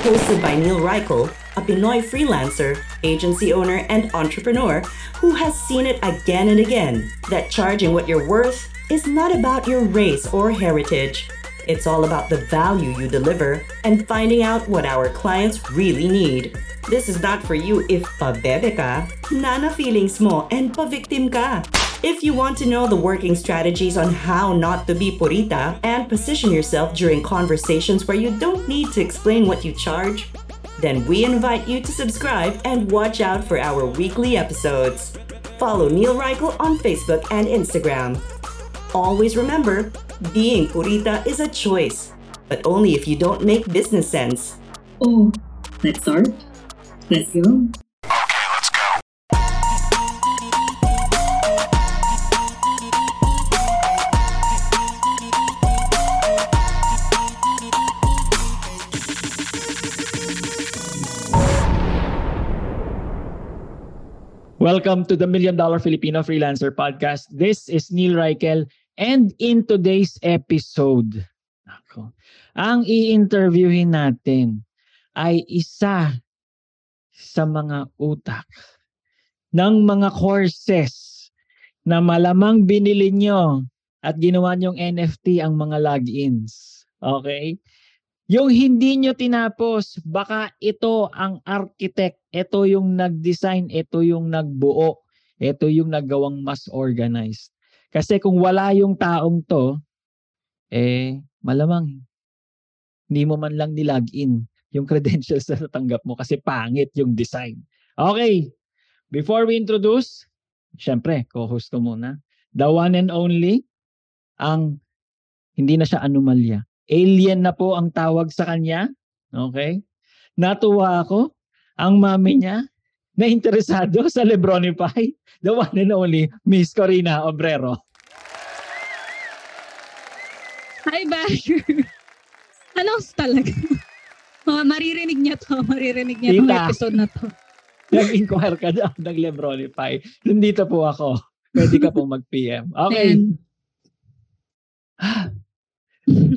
Hosted by Neil Reichel, a Pinoy freelancer, agency owner, and entrepreneur who has seen it again and again that charging what you're worth is not about your race or heritage. It's all about the value you deliver and finding out what our clients really need. This is not for you if pabebe ka, nana feelings mo, and pa-victim ka. If you want to know the working strategies on how not to be purita and position yourself during conversations where you don't need to explain what you charge, then we invite you to subscribe and watch out for our weekly episodes. Follow Neil Reichel on Facebook and Instagram. Always remember, being purita is a choice, but only if you don't make business sense. Oh, let's start. Let's go. Welcome to the Million Dollar Filipino Freelancer Podcast. This is Neil Reichel and in today's episode, ako, ang i-interviewin natin ay isa sa mga utak ng mga courses na malamang binili nyo at ginawa nyong NFT ang mga logins. Okay? Yung hindi nyo tinapos, baka ito ang architect, ito yung nag-design, ito yung nagbuo, ito yung nagawang mas organized. Kasi kung wala yung taong to, eh, malamang hindi mo man lang nilagin yung credentials na natanggap mo kasi pangit yung design. Okay, before we introduce, syempre, co-host ko muna. The one and only, ang hindi na siya anomalya Alien na po ang tawag sa kanya. Okay? Natuwa ako. Ang mami niya na interesado sa Lebronify. The one and only Miss Corina Obrero. Hi, Basher. ano talaga? Oh, maririnig niya to. Maririnig niya tong episode na to. Nag-inquire ka daw ng Lebronify. Nandito po ako. Pwede ka pong mag-PM. Okay. And,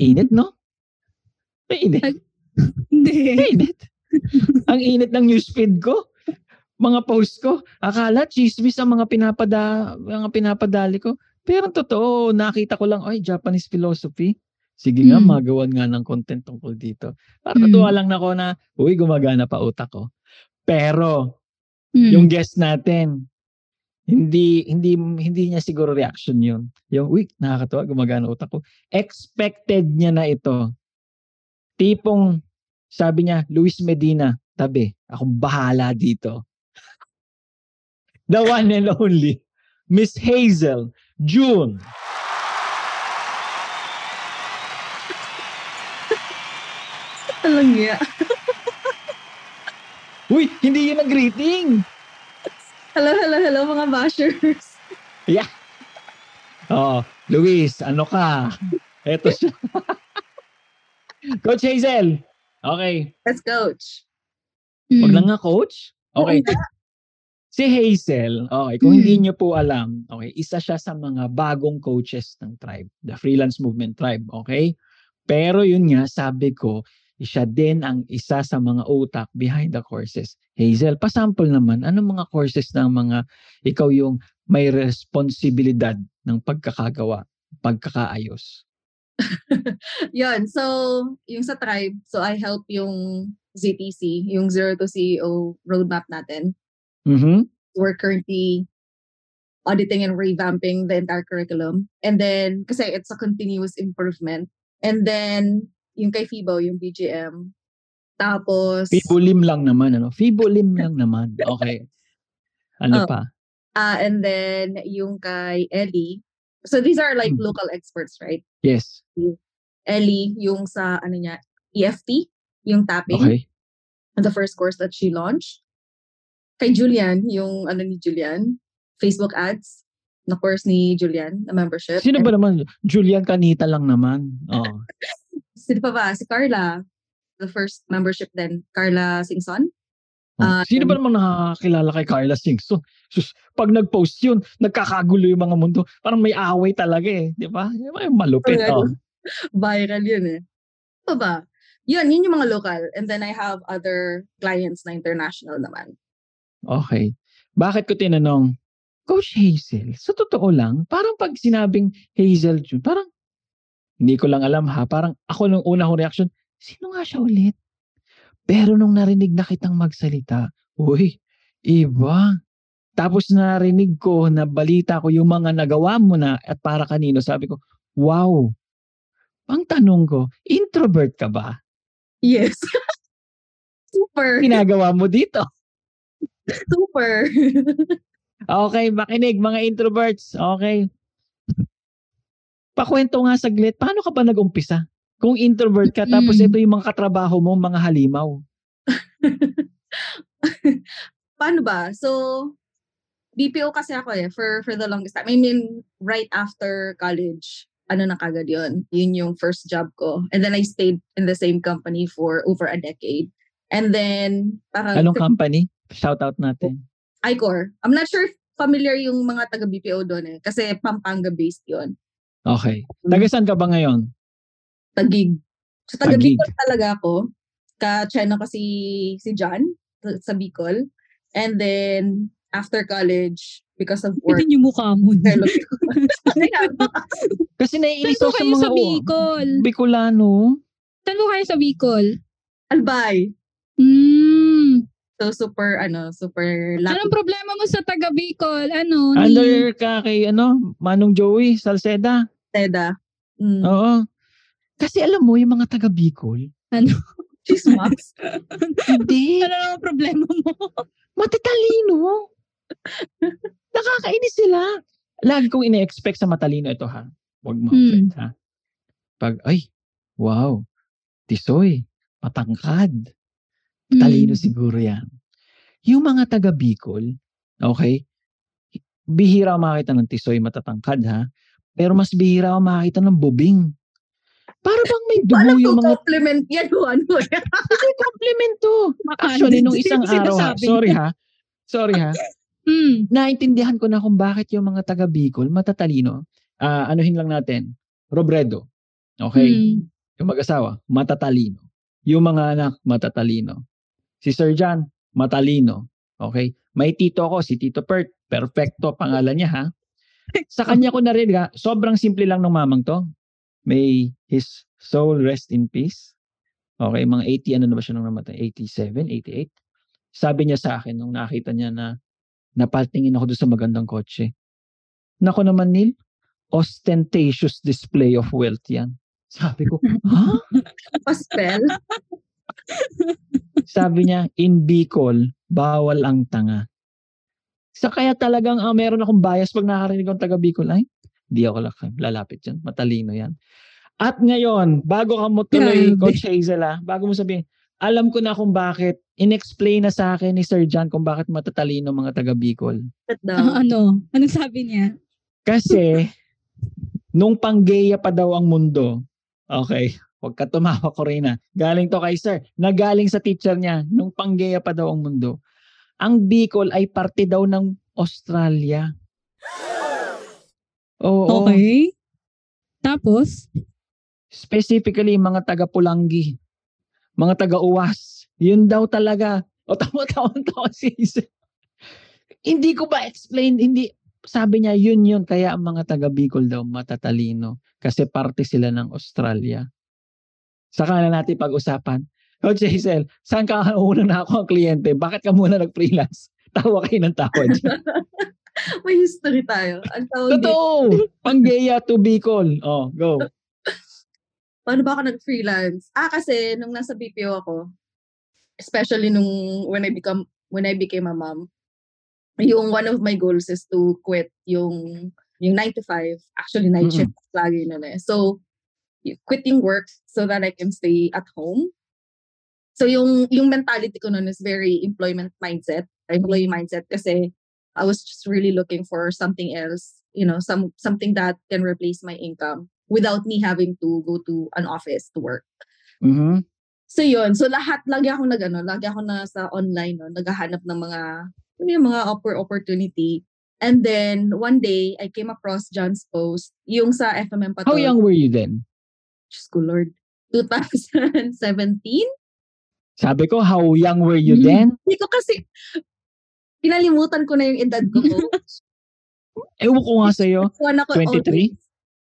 Init, no? May init. Hindi. May init. ang init ng newsfeed ko. Mga post ko. Akala chismis ang mga pinapada mga pinapadali ko. Pero totoo, nakita ko lang, ay, Japanese philosophy. Sige nga, Mm. magawan nga ng content tungkol dito. Para Mm. natuwa lang ako na, uy, gumagana pa utak ko. Pero, Mm. yung guest natin, hindi hindi hindi niya siguro reaction yun. Yung, uy, nakakatawa, gumagana utak ko. Expected niya na ito. Tipong, sabi niya, Luis Medina, tabi, akong bahala dito. The one and only, Miss Hazel June. Alam niya. Uy, hindi yun ang greeting. Hello, hello, hello mga bashers. Oh, Luis, ano ka? Eto siya. Coach Hazel. Okay. Let's coach. Wag lang nga, coach. Okay. Si Hazel, okay, kung hindi niyo po alam, okay, isa siya sa mga bagong coaches ng tribe, the Freelance Movement Tribe, okay? Pero yun nga, sabi ko, siya din ang isa sa mga utak behind the courses. Hazel, pasample naman, anong mga courses ng mga ikaw yung may responsibilidad ng pagkakagawa, pagkakaayos? Yun. So, yung sa tribe, so I help yung ZTC, yung Zero to CEO roadmap natin. Mhm. We're currently auditing and revamping the entire curriculum. And then, kasi it's a continuous improvement. And then, yung kay FIBO, yung BGM. Tapos, Fibulim lang naman, ano? Fibulim lang naman. Okay. Ano Oh. pa? ah and then yung kay Ellie. So, these are like Hmm. local experts, right? Yes. Ellie, yung sa, ano niya, EFT, yung tapping. Okay. the first course that she launched. kay Julian, yung ano ni Julian, Facebook ads na course ni Julian, na membership. Sino ba naman? Julian Canita lang naman. Oh. Sino pa ba? Si Carla. The first membership then, Carla Singson. Ah, Sino ba naman nakakilala kay Carla Singson? Sus, pag nag-post yun, nagkakagulo yung mga mundo. Parang may away talaga eh. Di ba? Malupit. Oh. Viral yun eh. Ano ba? Yun, yun yung mga local. And then I have other clients na international naman. Okay. Bakit ko tinanong, Coach Hazel, sa totoo lang, parang pag sinabing Hazel June, parang hindi ko lang alam ha, parang ako nung una kong reaction, sino nga siya ulit? Pero nung narinig na kitang magsalita, uy, iba. Tapos narinig ko, na balita ko yung mga nagawa mo na at para kanino, sabi ko, wow. Ang tanong ko, introvert ka ba? Yes. Super. Ginagawa mo dito? Super. Okay, makinig mga introverts. Okay. Pakwento nga saglit, paano ka ba nag-umpisa? Kung introvert ka, tapos Mm. ito yung mga katrabaho mo, mga halimaw. Paano ba? So, BPO kasi ako eh, for, for the longest time. I mean, right after college, ano na kagad yun. Yun yung first job ko. And then I stayed in the same company for over a decade. And then, parang... Anong company? Shout out natin. Icor. I'm not sure if familiar yung mga taga BPO doon eh. Kasi Pampanga-based yun. Okay. Taga saan ka ba ngayon? Tagig. So, taga Taguig. Bicol talaga ako. Ka-channel ko si, si John sa- Bicol. And then, after college, because of work, Pwede yung mukha mo. Kasi po sa mga sa Bicol? Bicolano. Ano Saan po kayo sa Bicol? Albay. Hmm. So, super, ano, super Anong lapit. problema mo sa taga Bicol? Ano? ni- Under ka kay ano, Manong Joey Salceda. Teda. Mm. Oo. Kasi alam mo, yung mga taga Bicol, Chismas. hindi, Ano naman problema mo? matatalino. Nakakainis sila. Lagi kong ine-expect sa matalino ito ha. Huwag mo Hmm. ha. Pag, ay, wow, tisoy, matangkad. Talino Hmm. siguro yan. Yung mga taga Bicol, okay, bihira ako makakita ng tisoy matatangkad ha. Pero mas bihira ako makakita ng bubing. Para bang may dugo Alam yung mga compliment yan o ano yan. Hindi, compliment to. Actually, nung isang araw ha, sorry ha, sorry ha, Hmm. naintindihan ko na kung bakit yung mga taga Bicol matatalino. Ah, anuhin lang natin. Robredo. Okay? Hmm. Yung mag-asawa, matatalino. Yung mga anak, matatalino. Si Sir John, matalino. Okay? May tito ko, si Tito Pert. Perfecto pangalan niya ha. Sa kanya ko narinig ha, sobrang simple lang ng mamang to. May his soul rest in peace. Okay, mga 80, ano na ba siya nung namatay? 87, 88? Sabi niya sa akin nung nakita niya na napatingin ako doon sa magandang kotse. Nako naman, Neil, ostentatious display of wealth yan. Sabi ko, ha? Pastel. Sabi niya, in Bicol, bawal ang tanga. Sa kaya talagang ah, meron akong bias pag nakarinig ng taga Bicol, ay, di ako lalapit yan. Matalino yan. At ngayon, bago ka mo tuloy, Grabe. Coach Hazel, ah, bago mo sabihin, alam ko na kung bakit, inexplain na sa akin ni Sir John kung bakit matatalino mga taga Bicol. Sit Ah, ano? Anong sabi niya? Kasi, nung panggeya pa daw ang mundo, okay, huwag ka tumawa ko rin Galing to kay sir. Nagaling sa teacher niya, nung panggeya pa daw ang mundo. Ang Bicol ay parte daw ng Australia. Oo. Okay. Tapos? Specifically, mga taga Pulangi. Mga taga Uwas. Yun daw talaga. O tawa-tawa-tawa si Sir. Hindi ko ba explain, hindi, sabi niya yun yun, kaya ang mga taga Bicol daw matatalino. Kasi parte sila ng Australia. Saka na natin pag-usapan. Coach Hazel, saan ka unang na ako ang kliyente? Bakit ka muna nag-freelance? Tawa kayo ng tawa dyan. May history tayo. Ang tawag Totoo! Panggeya to Bicol. Oh, go. paano ba ako nag-freelance? Ah, kasi nung nasa BPO ako, especially nung when I become when I became a mom, yung one of my goals is to quit yung yung 9 to 5. Actually, night Mm-mm. shift lagi nun eh. So, quitting work so that I can stay at home. So, yung yung mentality ko nun is very employment mindset. employee mindset kasi I was just really looking for something else, you know, some something that can replace my income without me having to go to an office to work. Mhm. So yun, so lahat lagi ako nag ano, lagi ako na sa online no, naghahanap ng mga ano yung mga oppor- opportunity. And then one day I came across John's post yung sa FMM pa How young were you then? Diyos ko Lord. 2017? Sabi ko, how young were you Mm. then? Hindi ko kasi pinalimutan ko na yung edad ko. Ewan ko nga sa'yo. One ako, 23?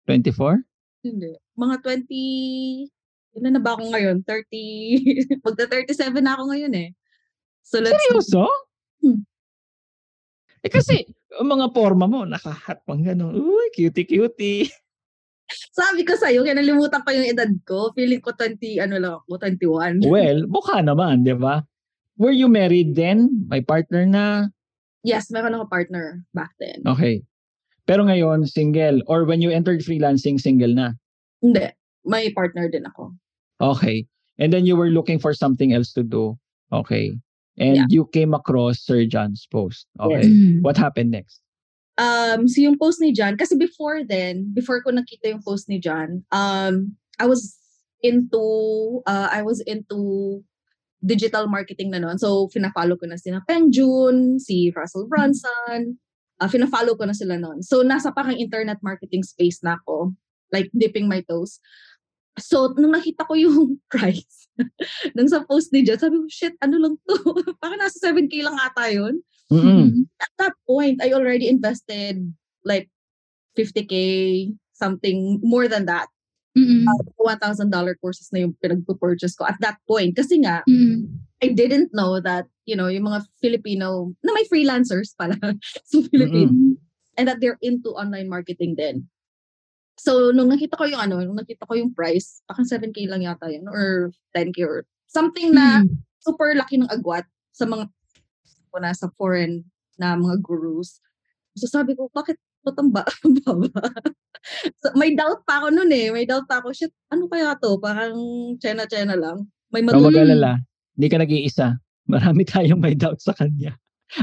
24? Hindi. Mga 20, ilan na ba ako ngayon? 30, magta 37 na ako ngayon eh. So let's Seryoso? Hmm. Eh kasi, mga forma mo, nakahat pang gano'n. Uy, cutie-cutie. Sabi ko sa'yo, kaya nalimutan ko yung edad ko. Feeling ko 20, ano lang ako, 21. Well, mukha naman, di ba? Were you married then? May partner na? Yes, meron ako partner back then. Okay. Pero ngayon, single. Or when you entered freelancing, single na. Hindi. May partner din ako. Okay. And then you were looking for something else to do. Okay. And Yeah. you came across Sir John's post. Okay. Mm. What happened next? Um, so yung post ni John, kasi before then, before ko nakita yung post ni John, um, I was into, uh, I was into digital marketing na noon. So, fina-follow ko na sina Peng Jun, si Russell Brunson, uh, fina-follow ko na sila noon. So, nasa parang internet marketing space na ako, like dipping my toes. So, nung nakita ko yung price, nung sa post ni John, sabi ko, shit, ano lang to? parang nasa 7K lang ata yun Mm-mm. at that point, I already invested like 50k, something more than that. Mm-mm. Uh, $1,000 courses na yung pinag-purchase ko at that point. Kasi nga, Mm-mm. I didn't know that, you know, yung mga Filipino, na may freelancers pala sa Philippines, and that they're into online marketing din. So, nung nakita ko yung ano, nung nakita ko yung price, parang 7K lang yata yun, or 10K, or something na Mm. super laki ng agwat sa mga ko na sa foreign na mga gurus. So sabi ko, bakit matamba baba? so, may doubt pa ako noon eh. May doubt pa ako, shit, ano kaya to? Parang China-China lang. May Huwag matuloy. mag-alala. Hindi ka nag-iisa. Marami tayong may doubt sa kanya.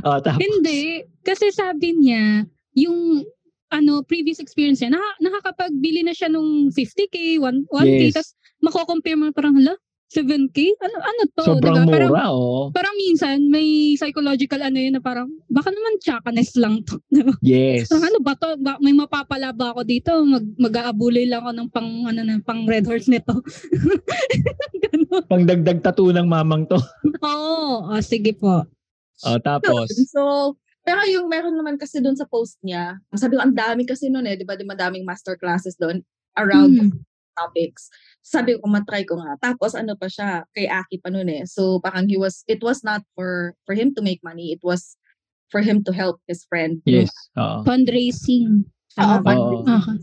Oh, tapos, Hindi. Kasi sabi niya, yung ano, previous experience niya, naka, nakakapagbili na siya nung 50k, 1, 1k, Yes. tapos mako-compare mo parang, hala, 7k? Ano, ano to? sobrang Diba? Parang, mura, oh. parang minsan, may psychological ano yun na parang, baka naman tsakanes lang to. Diba? Yes. Parang ano ba to? Ba, may mapapala ba ako dito? Mag, mag-aabulay lang ako ng pang, ano na, pang red horse nito. Ganun. Pangdagdag tattoo ng mamang to. Oo. Oh, sige po. Oh, tapos, So, pero yung meron naman kasi doon sa post niya, sabi ko, ang dami kasi noon eh, di ba, di madaming master classes doon around Mm. Topics. Sabi ko, matry ko nga. Tapos ano pa siya, kay Aki pa noon eh. So parang he was, it was not for for him to make money. It was for him to help his friend. yes. Oo. Fundraising. Oo? Oo. Okay.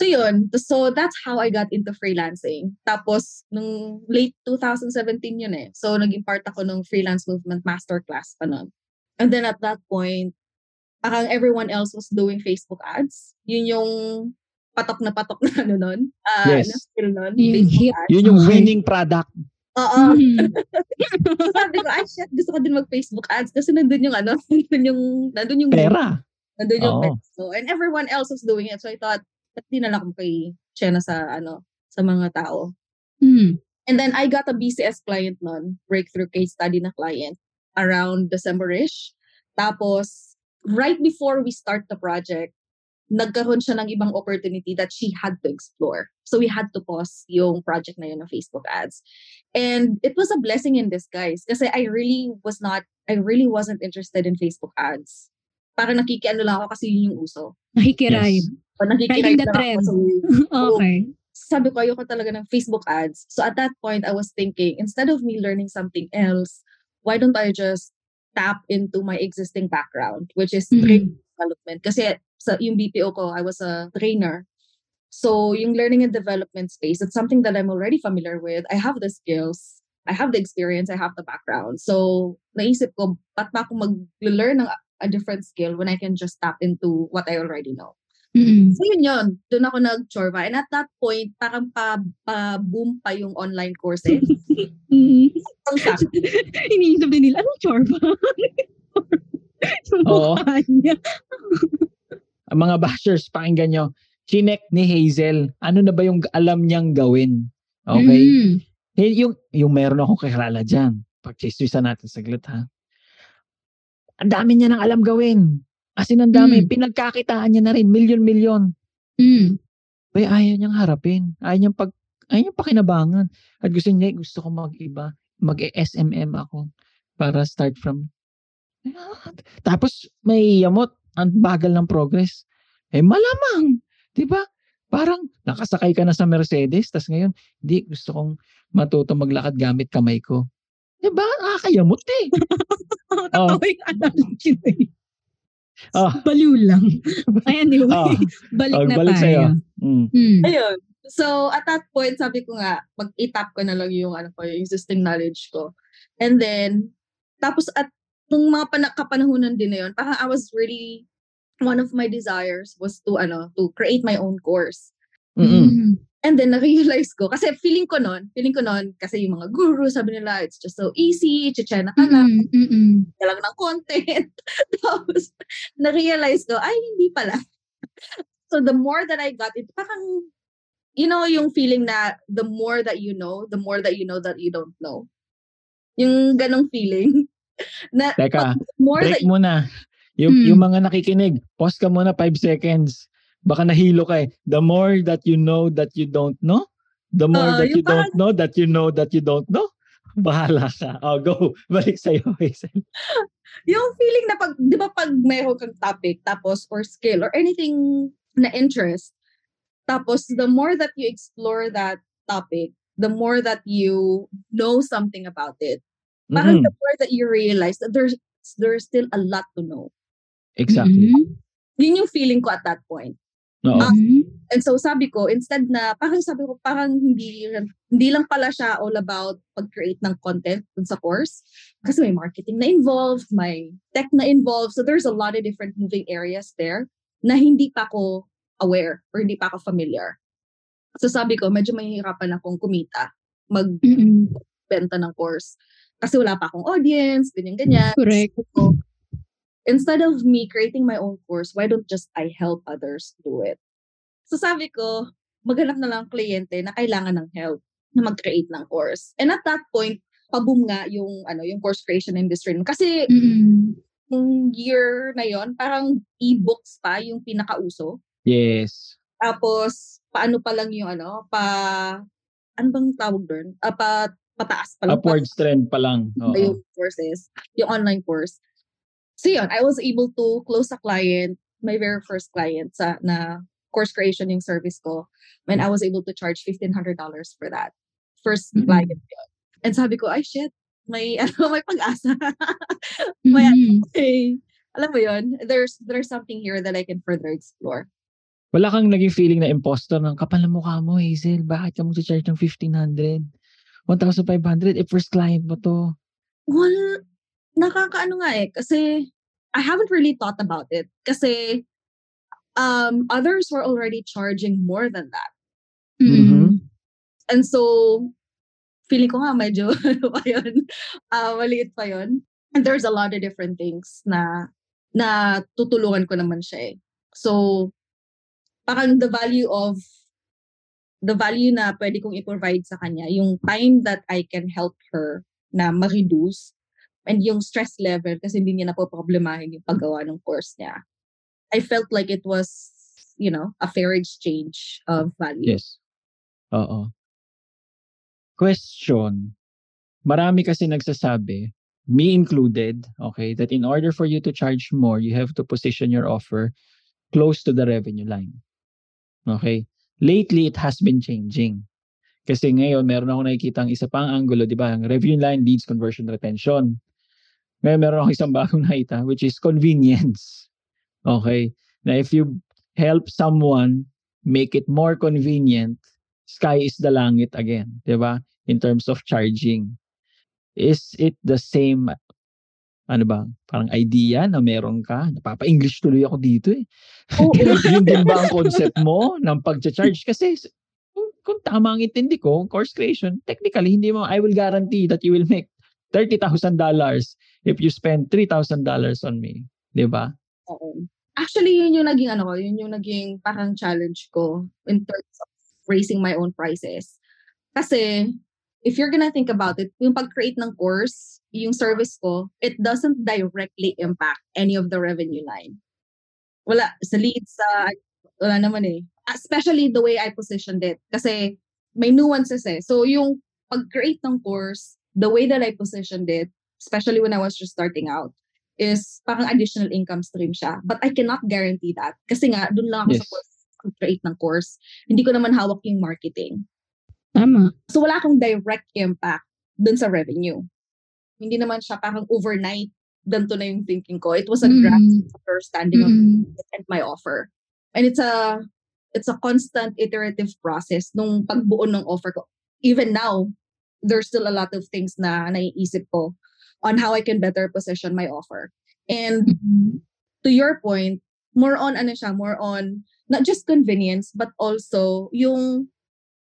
So yun, so that's how I got into freelancing. Tapos nung late 2017 yun eh. So naging part ako ng freelance movement masterclass pa nun. And then at that point, parang everyone else was doing Facebook ads. Yun yung patok na patok na ano nun. Uh, Yes. Na skill nun. Yung. Yun yung Okay. winning product. Oo. So sabi ko, ay shit, gusto ko din mag-Facebook ads kasi nandun yung ano, nandun yung, nandun yung Pera. Nandun yung Oo. peso. And everyone else was doing it. So I thought, ba't di na lang kay Chena sa, ano, sa mga tao. Mm. And then I got a BCS client nun, breakthrough case study na client, around December-ish. Tapos, right before we start the project, nagkaroon siya ng ibang opportunity that she had to explore. So we had to pause yung project na yun ng Facebook ads. And it was a blessing in disguise kasi I really was not, I really wasn't interested in Facebook ads. Parang nakikiano lang ako kasi yun yung uso. Nakikiride. O nakikinig Riding the lang ako trend. sa okay. sabi ko, ayoko talaga ng Facebook ads. So at that point, I was thinking, instead of me learning something else, why don't I just tap into my existing background, which is Mhm. training development. Kasi sa yung BPO ko, I was a trainer. So yung learning and development space, it's something that I'm already familiar with. I have the skills. I have the experience. I have the background. So naisip ko, ba't ba ako mag-learn ng a different skill when I can just tap into what I already know? Mm-mm. So yun yun, doon ako nag-chorba. And at that point, parang pa, pa-boom pa yung online courses. Mm-mm. Ang sabi, Iniisip din nila, anong chorba? Yung Oo. Mga bashers, pakinggan nyo. Chinek ni Hazel, ano na ba yung alam niyang gawin? Okay? Mm. Eh, yung, yung meron akong kakilala dyan. Pag-chismisan natin saglit ha. Ang dami niya nang alam gawin. As in, ang dami. Mm. Pinagkakitaan niya na rin. Milyon-milyon. Mm. Bay, ayaw niyang harapin. Ayaw niyang pag, ayaw niyang pakinabangan. At gusto niya, gusto ko mag-iba. Mag-SMM ako. Para start from, tapos may yamot. Ang bagal ng progress. Eh, malamang. Di ba? Parang nakasakay ka na sa Mercedes. Tapos ngayon, hindi, gusto kong matuto maglakad gamit kamay ko. Di ba? Nakakayamot eh. Oh. Totoo yung analogy na yun. Oh. Baliw lang. Ay, anyway. Oh. Balik Oh, na balik tayo. sa'yo. Mm. Mm. ayun. So, at that point, sabi ko nga, mag-itap ko na lang yung, ano ko, yung existing knowledge ko. And then, tapos at nung mga kapanahunan din na yun, parang I was really, one of my desires was to, ano, to create my own course. Mm-mm. Mm. And then, na-realize ko, kasi feeling ko nun, feeling ko nun, kasi yung mga guru, sabi nila, it's just so easy, chichena ka lang, ka lang ng content. Tapos, na-realize ko, ay, hindi pala. so, the more that I got it, parang, you know, yung feeling na the more that you know, the more that you know that you don't know. Yung ganong feeling. Na, Teka, more that break muna. Yung, Mm. yung mga nakikinig, pause ka muna 5 seconds. Baka nahilo ka eh. The more that you know that you don't know, the more Oo, that you yung don't know that you know that you don't know, bahala ka. Oh, go. Balik sa'yo, Hazel. yung feeling na pag, di ba pag mayroon kang topic, tapos, or skill, or anything na interest, tapos, the more that you explore that topic, the more that you know something about it, parang Mhm. the more that you realize that there's there's still a lot to know. Exactly. Mm-mm. Yun yung feeling ko at that point. Oo. Ah, Mm-mm. And so sabi ko, instead na, parang sabi ko, parang hindi, hindi lang pala siya all about pag-create ng content dun sa course. Kasi may marketing na involved, may tech na involved. So there's a lot of different moving areas there na hindi pa ako aware or hindi pa ako familiar. So sabi ko, medyo mahihirapan akong kumita, Mm-mm. magbenta ng course. Kasi wala pa akong audience, ganyan-ganyan. Correct. So, instead of me creating my own course, why don't just I help others do it? So sabi ko, maghanap na lang kliyente na kailangan ng help na mag-create ng course. And at that point, paboom nga yung ano yung course creation industry. Kasi Mm-mm. yung year na yon parang e-books pa yung pinakauso. Yes. Tapos paano pa lang yung ano, pa ano bang tawag doon? Ah, pa pataas pa lang. Upwards trend pa lang. pa Oo. yung courses, yung online course. So yun, I was able to close a client, my very first client sa na course creation yung service ko. When I was able to charge $1,500 for that. First Mhm. client yun. And sabi ko, ay shit, may, ano, may pag-asa. may, Mm-mm. okay. Alam mo yun, there's, there's something here that I can further explore. Wala kang naging feeling na imposter ng kapal ng mukha mo, Hazel. Bakit ka mag-charge ng 1,500? 1,500? Eh, first client mo to. Well, nakakaano nga eh. Kasi, I haven't really thought about it. Kasi, um, others were already charging more than that. Mm-mm. And so, feeling ko nga medyo, ano pa yun, ah, maliit pa yun. And there's a lot of different things na, na tutulungan ko naman siya eh. So, parang the value of, the value na pwede kong i-provide sa kanya, yung time that I can help her na ma-reduce, and yung stress level kasi hindi niya napoproblemahin yung paggawa ng course niya. I felt like it was, you know, a fair exchange of value. Yes. Oo. Question. Marami kasi nagsasabi, me included, okay, that in order for you to charge more, you have to position your offer close to the revenue line. Okay? Lately, it has been changing. Kasi ngayon, meron ako nakikita isa pang angulo, di ba? Ang revenue line, leads, conversion, retention. Ngayon, meron ako isang bagong nakita, which is convenience. Okay? Na if you help someone make it more convenient, sky is the langit again, 'di ba? In terms of charging. Is it the same ano ba, parang idea na meron ka. Napapa-English tuloy ako dito eh. Oo. Yun din ba ang concept mo ng pag-charge? Kasi kung, kung tama ang intindi ko, course creation, technically, hindi mo, I will guarantee that you will make $30,000 if you spend $3,000 on me. Di ba? Oo. Actually, yun yung naging ano ko, yun yung naging parang challenge ko in terms of raising my own prices. Kasi, if you're gonna think about it, yung pag-create ng course, yung service ko, it doesn't directly impact any of the revenue line. Wala, sa leads, sa, wala naman eh. Especially the way I positioned it. Kasi, may nuances eh. So, yung pag-create ng course, the way that I positioned it, especially when I was just starting out, is parang additional income stream siya. But I cannot guarantee that. Kasi nga, dun lang ako Yes. sa course, create ng course. Hindi ko naman hawak yung marketing. Tama. So wala akong direct impact dun sa revenue. Hindi naman siya parang overnight ganito na yung thinking ko. It was a Mm. gradual understanding of Mm-mm. it and my offer. And it's a it's a constant iterative process nung pagbuo ng offer ko. Even now, there's still a lot of things na naiisip ko on how I can better position my offer. And Mm-mm. to your point, more on ano siya, more on not just convenience but also yung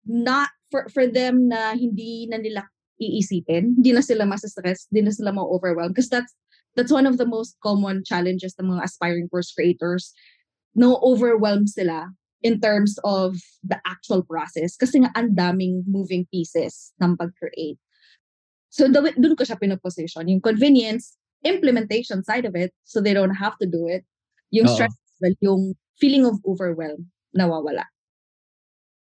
not for for them na hindi na nila iisipin, hindi na sila masa-stress, hindi na sila ma-overwhelm because that's that's one of the most common challenges ng mga aspiring course creators. No overwhelm sila in terms of the actual process kasi nga ang daming moving pieces ng pag-create. So the, dun ko siya pinoposition. Yung convenience, implementation side of it, so they don't have to do it. Yung Oo. stress, well, yung feeling of overwhelm, nawawala.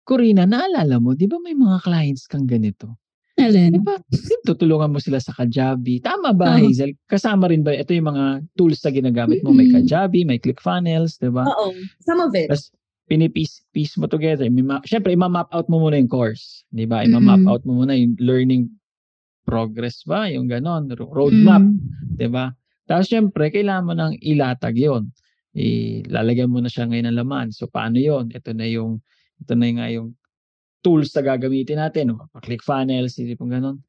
Corina, naalala mo, di ba may mga clients kang ganito? Di Alin? ba? Tutulungan mo sila sa Kajabi. Tama ba, Oo. Hazel? Kasama rin ba? Ito yung mga tools na ginagamit mo. May. Kajabi, may ClickFunnels, di ba? Oo. Some of it. Tapos, pinipiece piece mo together. Siyempre, ima-map out mo muna yung course. Di ba? Ima-map Mm. out mo muna yung learning progress ba? Yung ganon. ro- Roadmap. Mm. di ba? Tapos, syempre, kailangan mo nang ilatag yon Ilalagyan mo na siya ngayon ng laman. So, paano yon Ito na yung, ito na yung, nga yung tools na gagamitin natin. no? ClickFunnels, isipong ganon.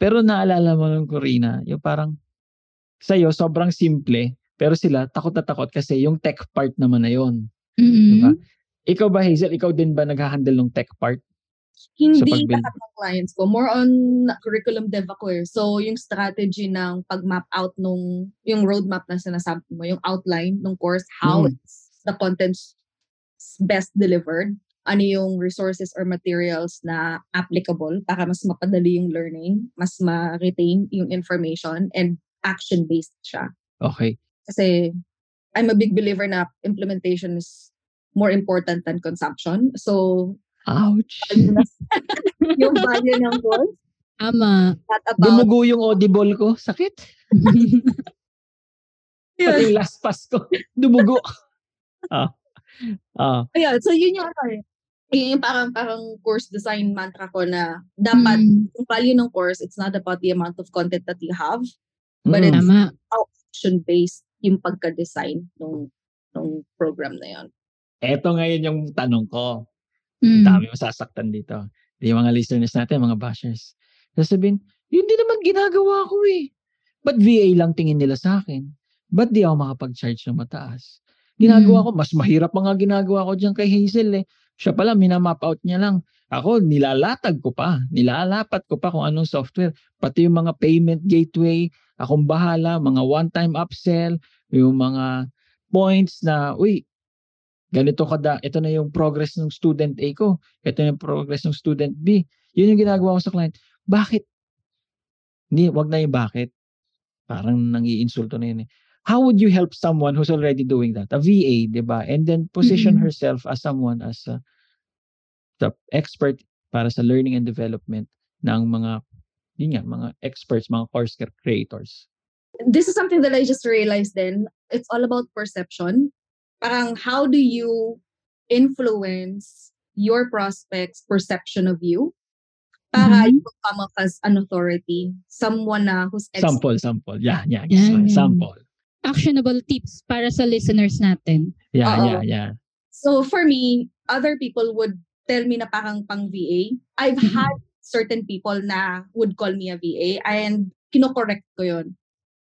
Pero naalala mo nung Corina, yung parang sa'yo, sobrang simple, pero sila takot na takot kasi yung tech part naman na yon. Mm-mm. Diba? Ikaw ba, Hazel, ikaw din ba nag-handle ng tech part? Hindi pag-build. lahat ng clients ko. More on curriculum dev ako eh. So, yung strategy ng pag-map out nung, yung roadmap na sinasabi mo, yung outline ng course, how Mm. it's the contents best delivered, ano yung resources or materials na applicable para mas mapadali yung learning, mas ma-retain yung information, and action-based siya. Okay. Kasi I'm a big believer na implementation is more important than consumption. So, Ouch. yung value ng course, Tama. not about Dumugo yung audible ko. Sakit. Pati yung last pass ko. Dumugo. ah. Ah. Yeah, so yun yung ano eh. Yun yung parang, parang course design mantra ko na dapat Mm. yung value ng course, it's not about the amount of content that you have, But Mm. it's- Tama. action-based yung pagka-design ng ng program na yun. Eto ngayon yung tanong ko. Mm. Dami masasaktan dito. Yung mga listeners natin, mga bashers. Sasabihin, yun din naman ginagawa ko eh. Ba't VA lang tingin nila sa akin? Ba't di ako makapag-charge ng mataas? Ginagawa Mm. ko, mas mahirap pa nga ginagawa ko dyan kay Hazel eh. Siya pala, minamap out niya lang. Ako, nilalatag ko pa. Nilalapat ko pa kung anong software. Pati yung mga payment gateway, akong bahala, mga one-time upsell, yung mga points na, uy, ganito kada, ito na yung progress ng student A ko, ito na yung progress ng student B. Yun yung ginagawa ko sa client. Bakit? Hindi, wag na yung bakit. Parang nangiinsulto na yun eh. How would you help someone who's already doing that? A VA, di ba? And then position Mhm. herself as someone as a, the expert para sa learning and development ng mga yun nga, mga experts, mga course creators. This is something that I just realized then. It's all about perception. Parang how do you influence your prospects' perception of you para Mhm. you come off as an authority, someone na who's expert. Sample, sample. Yeah, yeah. Yan. Sample. Actionable tips para sa listeners natin. Yeah, Oo. yeah, yeah. So for me, other people would tell me na parang pang VA. I've Mhm. had certain people na would call me a VA and kino-correct ko yun.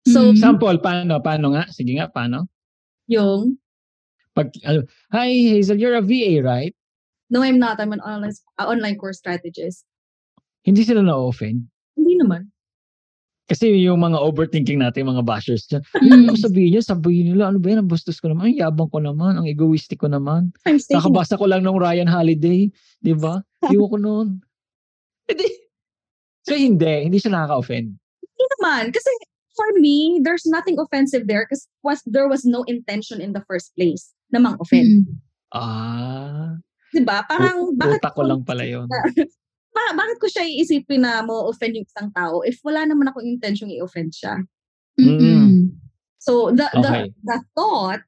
So, Mm. Sample, paano? Paano nga? Sige nga, paano? yung, Pag, ano, Hi, Hazel, you're a VA, right? no, I'm not. I'm an online, uh, online course strategist. Hindi sila na-offend. Hindi naman. Kasi yung mga overthinking natin, mga bashers dyan, ano sabihin niya, sabihin nila, ano ba yan, ang bastos ko naman, ang yabang ko naman, ang egoistic ko naman. Nakabasa ko lang ng Ryan Holiday, di ba? Iwan ko noon. Hindi. So hindi, hindi siya nakaka-offend. Hindi naman. Kasi for me, there's nothing offensive there because was, there was no intention in the first place na mang-offend. Mm. Ah, Diba? Parang, bakit utak ko lang pala yun. Ba- bakit ko siya iisipin na mo offend yung isang tao if wala naman akong intention i-offend siya? Mm-mm. So the Okay. the the thought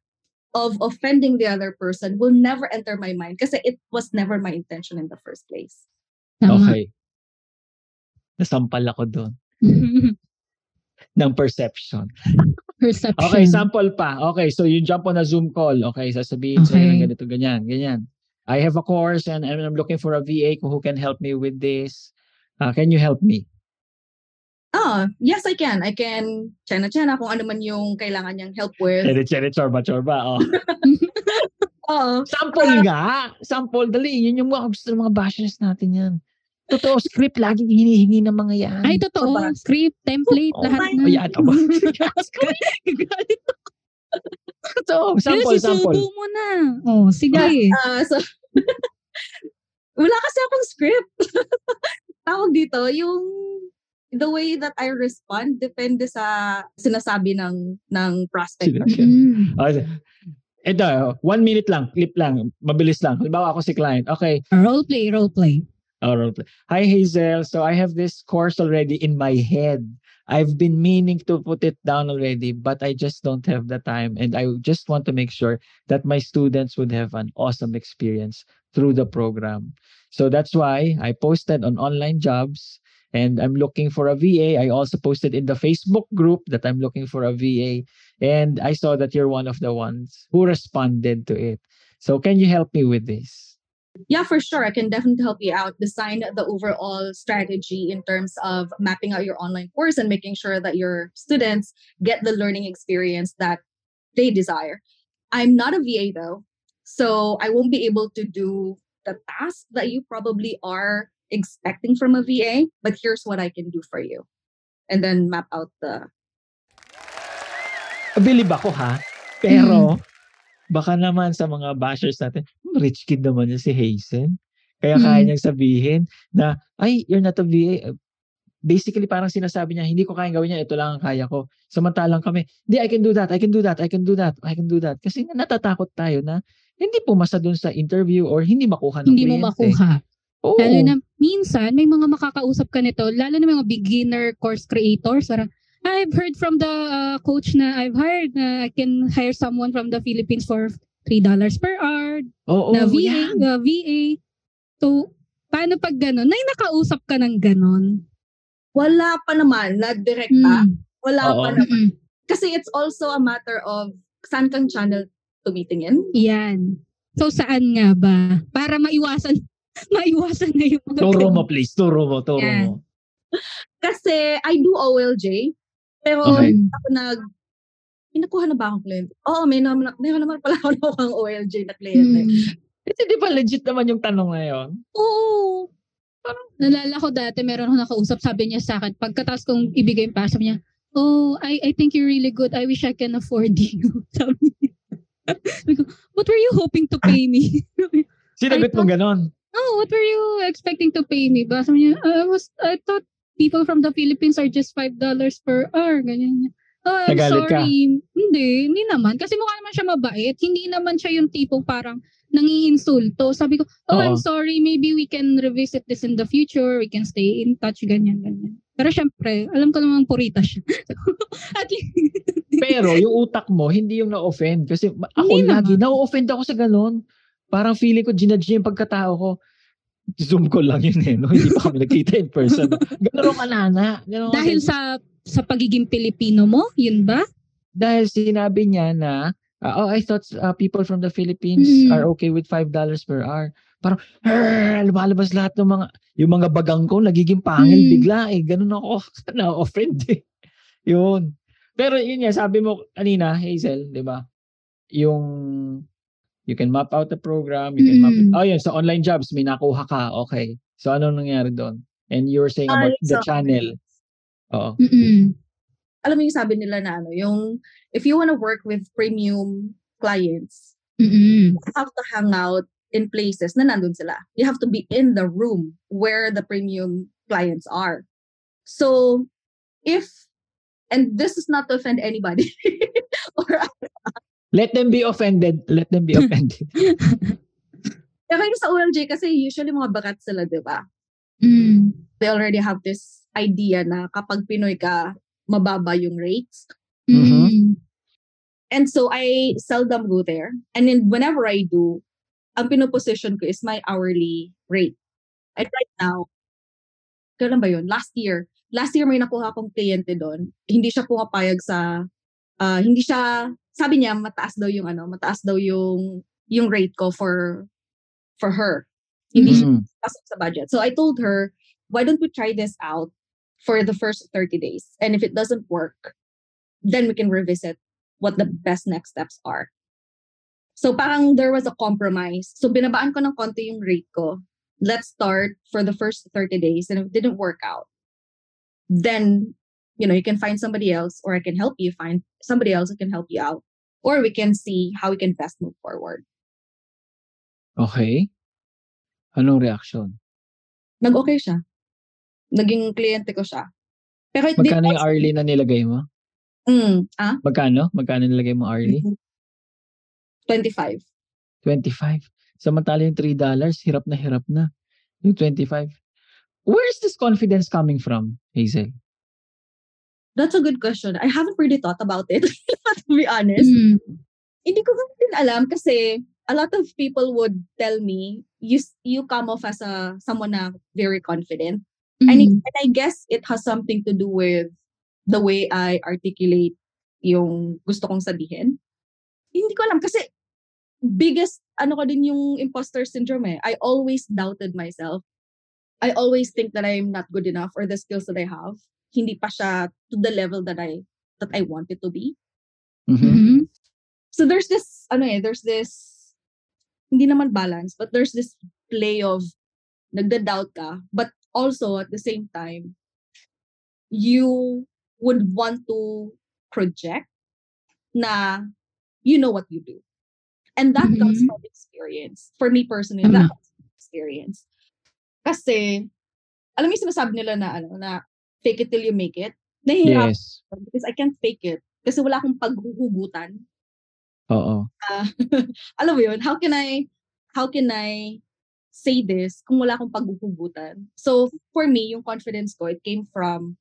of offending the other person will never enter my mind kasi it was never my intention in the first place. Tama. Okay. Nasampal ako doon ng perception. Perception. Okay, sample pa. Okay, so you jump on a Zoom call. Okay, sasabihin sa'yo Okay. ng ganito, ganyan, ganyan. I have a course and, I'm looking for a VA who can help me with this. Uh, can you help me? Ah, yes, I can. I can chana-chana kung ano man yung kailangan niyang help with. Chere, chere, chorba, chorba. Oh. Oo. Sample nga. Sample, dali. Yun yung mga gusto ng mga bashers natin yan. Totoo, script laging hinihingi ng mga yan. Ay, totoo. Baba. Script, template, Oh, lahat my- na. Ayan, aba. Galit Totoo, Pero sample, sample. susubo mo na. Oh, sige. Ah, so wala kasi akong script. Tawag dito, yung the way that I respond depende sa sinasabi ng ng prospect. Mm. Okay. Ito, one minute lang, clip lang, mabilis lang. Halimbawa ako si client. Okay, Role play, role play. Hi Hazel. So I have this course already in my head. I've been meaning to put it down already, but I just don't have the time. And I just want to make sure that my students would have an awesome experience through the program. So that's why I posted on online jobs and I'm looking for a VA. I also posted in the Facebook group that I'm looking for a VA. And I saw that you're one of the ones who responded to it. So can you help me with this? Yeah, for sure. I can definitely help you out. Design the overall strategy in terms of mapping out your online course and making sure that your students get the learning experience that they desire. I'm not a VA though, so I won't be able to do the task that you probably are expecting from a VA, but here's what I can do for you. And then map out the Believe ako ha. Pero, baka naman sa mga bashers natin, "Hmm, rich kid naman yun si Hazen. Kaya kaya Mm. niyang sabihin na, ay, you're not a VA. Basically, parang sinasabi niya, hindi ko kayang gawin yan, ito lang ang kaya ko. Samantalang kami, hindi, I can do that, I can do that, I can do that, I can do that. Kasi natatakot tayo na hindi pumasa dun sa interview or hindi makuha ng Hindi mo kliyente. makuha. Oo. Lalo na, minsan, may mga makakausap ka nito, lalo na mga beginner course creators, parang, I've heard from the uh, coach na I've hired na I can hire someone from the Philippines for $3 per hour, Oo, na VA, yan. uh, VA. So, paano pag gano'n? Nay, nakausap ka ng gano'n. wala pa naman na direkta. Mm. Wala Oo. pa naman. Kasi it's also a matter of saan kang channel tumitingin. Yan. So, saan nga ba? Para maiwasan, maiwasan na yung mga Turo mo, please. Turo mo, turo Yan. mo. Kasi I do OLJ, pero Okay. ako nag Pinakuha na ba akong kliyente? Oo, may naman, may naman pala ako nakuha OLJ na kliyente. Mm. Kasi di ba legit naman yung tanong na yun? Oo. Parang nalala ko dati, meron ako nakausap, sabi niya sa akin, pagkatapos kong ibigay yung pasa niya, oh, I, I think you're really good. I wish I can afford you. sabi niya. What were you hoping to pay me? Sinagot mo ganon. oh, what were you expecting to pay me? Ba, sabi niya, I was, I thought people from the Philippines are just $5 per hour. Ganyan niya. Oh, I'm Nagalit ka? sorry. Hindi, hindi naman. Kasi mukha naman siya mabait. Hindi naman siya yung tipong parang nangiinsulto. Sabi ko, oh, I'm Oo. sorry. Maybe we can revisit this in the future. We can stay in touch. Ganyan, ganyan. Pero syempre, alam ko namang purita siya. At least, Pero yung utak mo, hindi yung na-offend. Kasi ako Hindi lagi, naman. na-offend ako sa ganon. Parang feeling ko, ginadge yung pagkatao ko. Zoom ko lang yun eh. No? Hindi pa kami nagkita in person. Ganon ka nana. Ganon ka- dahil sa sa pagiging Pilipino mo, yun ba? dahil sinabi niya na, uh, oh, I thought uh, people from the Philippines Mm. are okay with $5 per hour. Parang, lumalabas lahat ng mga, yung mga bagang ko, nagiging pangil Mm. bigla eh. Ganun ako, na-offend eh. Yun. Pero yun nga, sabi mo kanina, Hazel, di ba? Yung you can map out the program, you can map Mm. Oh, yun, sa online jobs, may nakuha ka. Okay. So, ano nangyari doon? And you were saying about the so- channel. Oo. Mm-mm. Alam mo yung sabi nila na ano, yung if you want to work with premium clients, Mm-mm. you have to hang out in places na nandun sila. You have to be in the room where the premium clients are. So, if, and this is not to offend anybody, or Let them be offended. Let them be offended. Kaya kayo sa OLJ kasi usually mga bakat sila, di ba? Mm. They already have this idea na kapag Pinoy ka, mababa yung rates. Mm. And so I seldom go there. And then whenever I do, ang pinoposition ko is my hourly rate. And right now, kailan ba yun? Last year. Last year may nakuha akong kliyente doon. Hindi siya pumapayag sa, ah, hindi siya, sabi niya mataas daw yung ano, mataas daw yung, yung rate ko for, for her. Hindi siya Mhm. pasok sa budget. So I told her, why don't we try this out for the first 30 days? And if it doesn't work, then we can revisit what the best next steps are. So parang there was a compromise. So binabaan ko ng konti yung rate ko. Let's start for the first 30 days. And if it didn't work out, then, you know, you can find somebody else or I can help you find somebody else who can help you out. Or we can see how we can best move forward. Okay. Anong reaction? Nag-okay siya. Naging kliyente ko siya. Pero it Magkano did yung hourly na nilagay mo? Mm, ah? Magkano? Magkano nilagay mo hourly? 25. 25. Samantala yung $3, hirap na hirap na. Yung 25. Where is this confidence coming from, Hazel? That's a good question. I haven't really thought about it, to be honest. Mm. Hindi ko din alam kasi a lot of people would tell me, you, you come off as a someone na very confident. And, it- and I guess it has something to do with the way I articulate yung gusto kong sabihin. Hindi ko alam kasi biggest ano ko din yung imposter syndrome eh. I always doubted myself. I always think that I'm not good enough or the skills that I have hindi pa siya to the level that I that I want it to be. Mhm. Mhm. So there's this ano eh, there's this hindi naman balance, but there's this play of nagda-doubt ka, but also at the same time you would want to project na you know what you do. And that comes Mhm. from experience. For me personally, Tama. that comes from experience. Kasi, alam mo yung sinasabi nila na ano, na fake it till you make it. Nahihirap Yes. because I can't fake it. Kasi wala akong paghuhugutan. Oo. Ah, alam mo yun, how can I, how can I say this kung wala akong paghuhugutan? So, for me, yung confidence ko, it came from,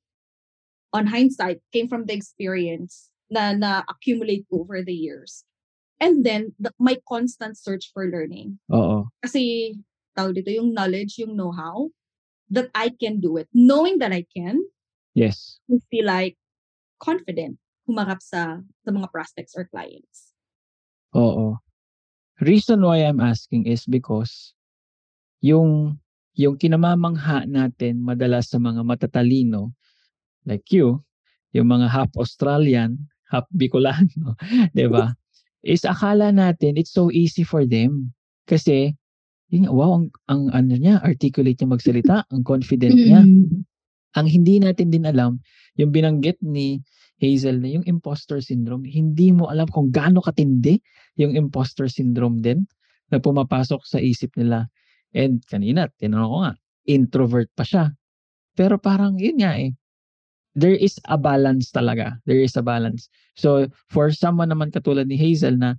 on hindsight, came from the experience na na-accumulate over the years. And then, the, my constant search for learning. Oo. Kasi, tawag dito, yung knowledge, yung know-how, that I can do it. Knowing that I can, Yes. I feel like confident humarap sa, sa mga prospects or clients. Oo. Reason why I'm asking is because yung yung kinamamangha natin madalas sa mga matatalino like you, yung mga half Australian, half Bicolano, 'di ba? Is akala natin it's so easy for them. Kasi yun, wow, ang, ang ano niya, articulate niya magsalita, ang confident niya. Mm. Ang hindi natin din alam, yung binanggit ni Hazel na yung imposter syndrome, hindi mo alam kung gaano katindi yung imposter syndrome din na pumapasok sa isip nila. And kanina, tinanong ko nga, introvert pa siya. Pero parang yun nga eh, there is a balance talaga. There is a balance. So, for someone naman katulad ni Hazel na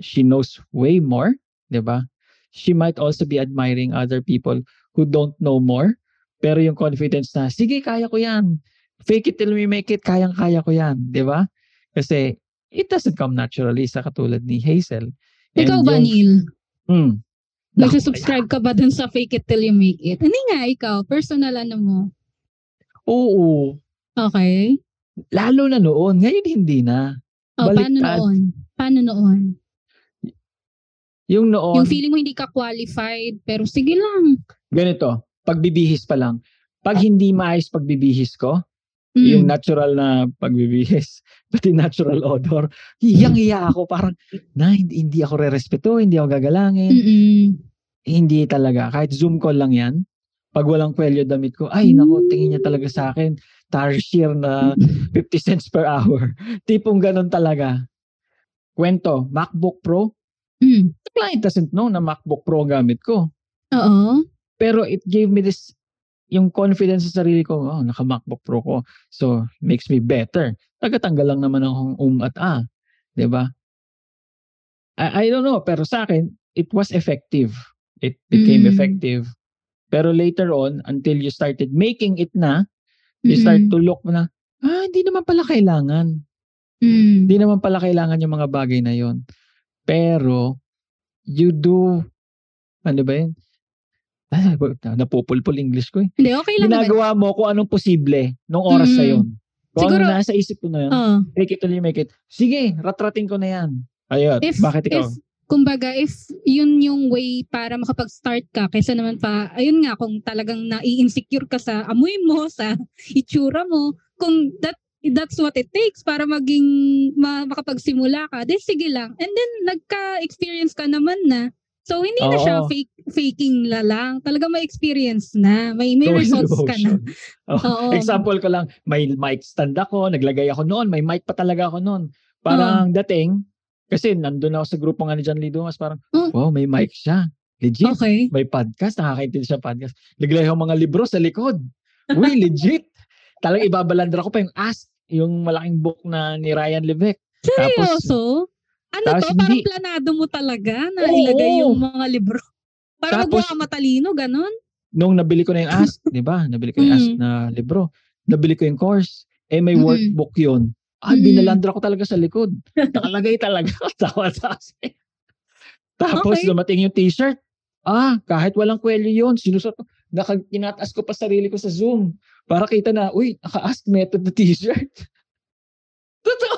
she knows way more, di ba? She might also be admiring other people who don't know more pero yung confidence na, sige, kaya ko yan. Fake it till we make it, kayang-kaya ko yan. Di ba? Kasi, it doesn't come naturally sa katulad ni Hazel. And Ikaw ba, yung- Neil? Hmm. Naku, Nagsusubscribe ka ba dun sa fake it till you make it? Hindi nga, ikaw. Personal ano mo. Oo. Okay. Lalo na noon. Ngayon, hindi na. O, paano Baliktad. noon? Paano noon? Yung noon, Yung feeling mo hindi ka qualified, pero sige lang. ganito, pagbibihis pa lang. Pag hindi maayos pagbibihis ko, yung Mm. natural na pagbibihis, pati natural odor. Hiyang-hiya ako, parang, na, hindi, hindi ako re-respeto, hindi ako gagalangin. Mm-mm. Hindi talaga. Kahit Zoom call lang yan, pag walang kwelyo damit ko, ay, nako, tingin niya talaga sa akin, tarsier na 50 cents per hour. Tipong ganun talaga. Kwento, MacBook Pro, Mm. the client doesn't know na MacBook Pro gamit ko. Oo. Pero it gave me this, yung confidence sa sarili ko, oh, naka MacBook Pro ko. So, makes me better. Tagatanggal lang naman akong um at ah. 'Di ba? I, I don't know, pero sa akin, it was effective. It became Mm. effective. Pero later on, until you started making it na, you start Mm-mm. to look na, ah, hindi naman pala kailangan. Mm. Hindi naman pala kailangan yung mga bagay na yon. Pero, you do, ano ba yun? Napupulpul English ko eh. Hindi, okay lang naman. Ginagawa mo kung anong posible nung oras Mm. yun. Kung Siguro- ano nasa isip ko na yun, Oo. make it you make it. Sige, ratratin ko na yan. Ayun, if, bakit ikaw? if, kumbaga, if yun yung way para makapag-start ka, kaysa naman pa, ayun nga, kung talagang nai-insecure ka sa amoy mo, sa itsura mo, kung that that's what it takes para maging ma- makapagsimula ka, then sige lang. And then, nagka-experience ka naman na. So, hindi na siya Oo. fake, faking la lang. Talaga may experience na. May, may Going results ka na. Oh, Oo. Example ko lang, may mic stand ako, naglagay ako noon, may mic pa talaga ako noon. Parang dating, kasi nandun ako sa grupo nga ni John Lee Dumas, parang, Oh. wow, may mic siya. Legit. Okay. May podcast, nakakaintindi siya podcast. Naglagay ako mga libro sa likod. Uy, legit. Talagang ibabalandra ko pa yung Ask, yung malaking book na ni Ryan Levesque. Tapos, Seryoso? Ano tapos to? Parang hindi- planado mo talaga na Oo. ilagay yung mga libro. Para Tapos- magmukha matalino, ganun? nung nabili ko na yung Ask, di ba? Nabili ko yung Ask Mm. na libro. Nabili ko yung course. Eh, may workbook yun. Ah, Mm. binalandra ko talaga sa likod. Nakalagay talaga. Tawa sa akin. Tapos, Okay. dumating yung t-shirt. Ah, kahit walang kwelyo yun, sinusot ko. Naka, tinataas ko pa sarili ko sa Zoom. Para kita na, uy, naka-ask method na t-shirt. Totoo.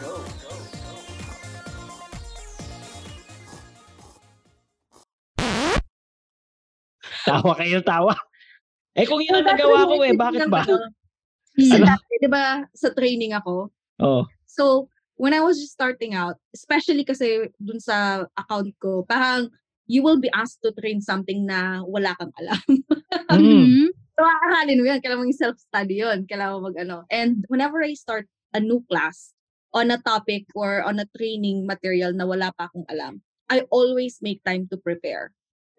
Tawa kayo, tawa. Eh kung yun ang nagawa ko eh, bakit ba? Sa Ano? dati, di ba, sa training ako, Oh, So, when I was just starting out, especially kasi dun sa account ko, parang you will be asked to train something na wala kang alam. mm. So, akakalin mo yun. Kailangan mo yung self-study yun. Kailangan mo mag-ano. And whenever I start a new class on a topic or on a training material na wala pa akong alam, I always make time to prepare.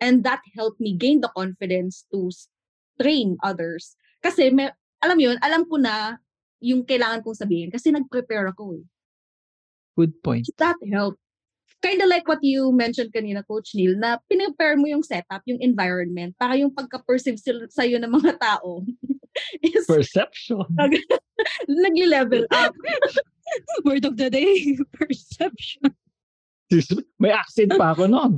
And that helped me gain the confidence to train others. Kasi, may, alam yun, alam ko na yung kailangan kong sabihin kasi nag-prepare ako eh. Good point. that help? Kind of like what you mentioned kanina, Coach Neil, na pinapare mo yung setup, yung environment, para yung pagka-perceive sil- sa'yo ng mga tao is Perception. nag-level up. Word of the day, perception. May accent pa ako noon.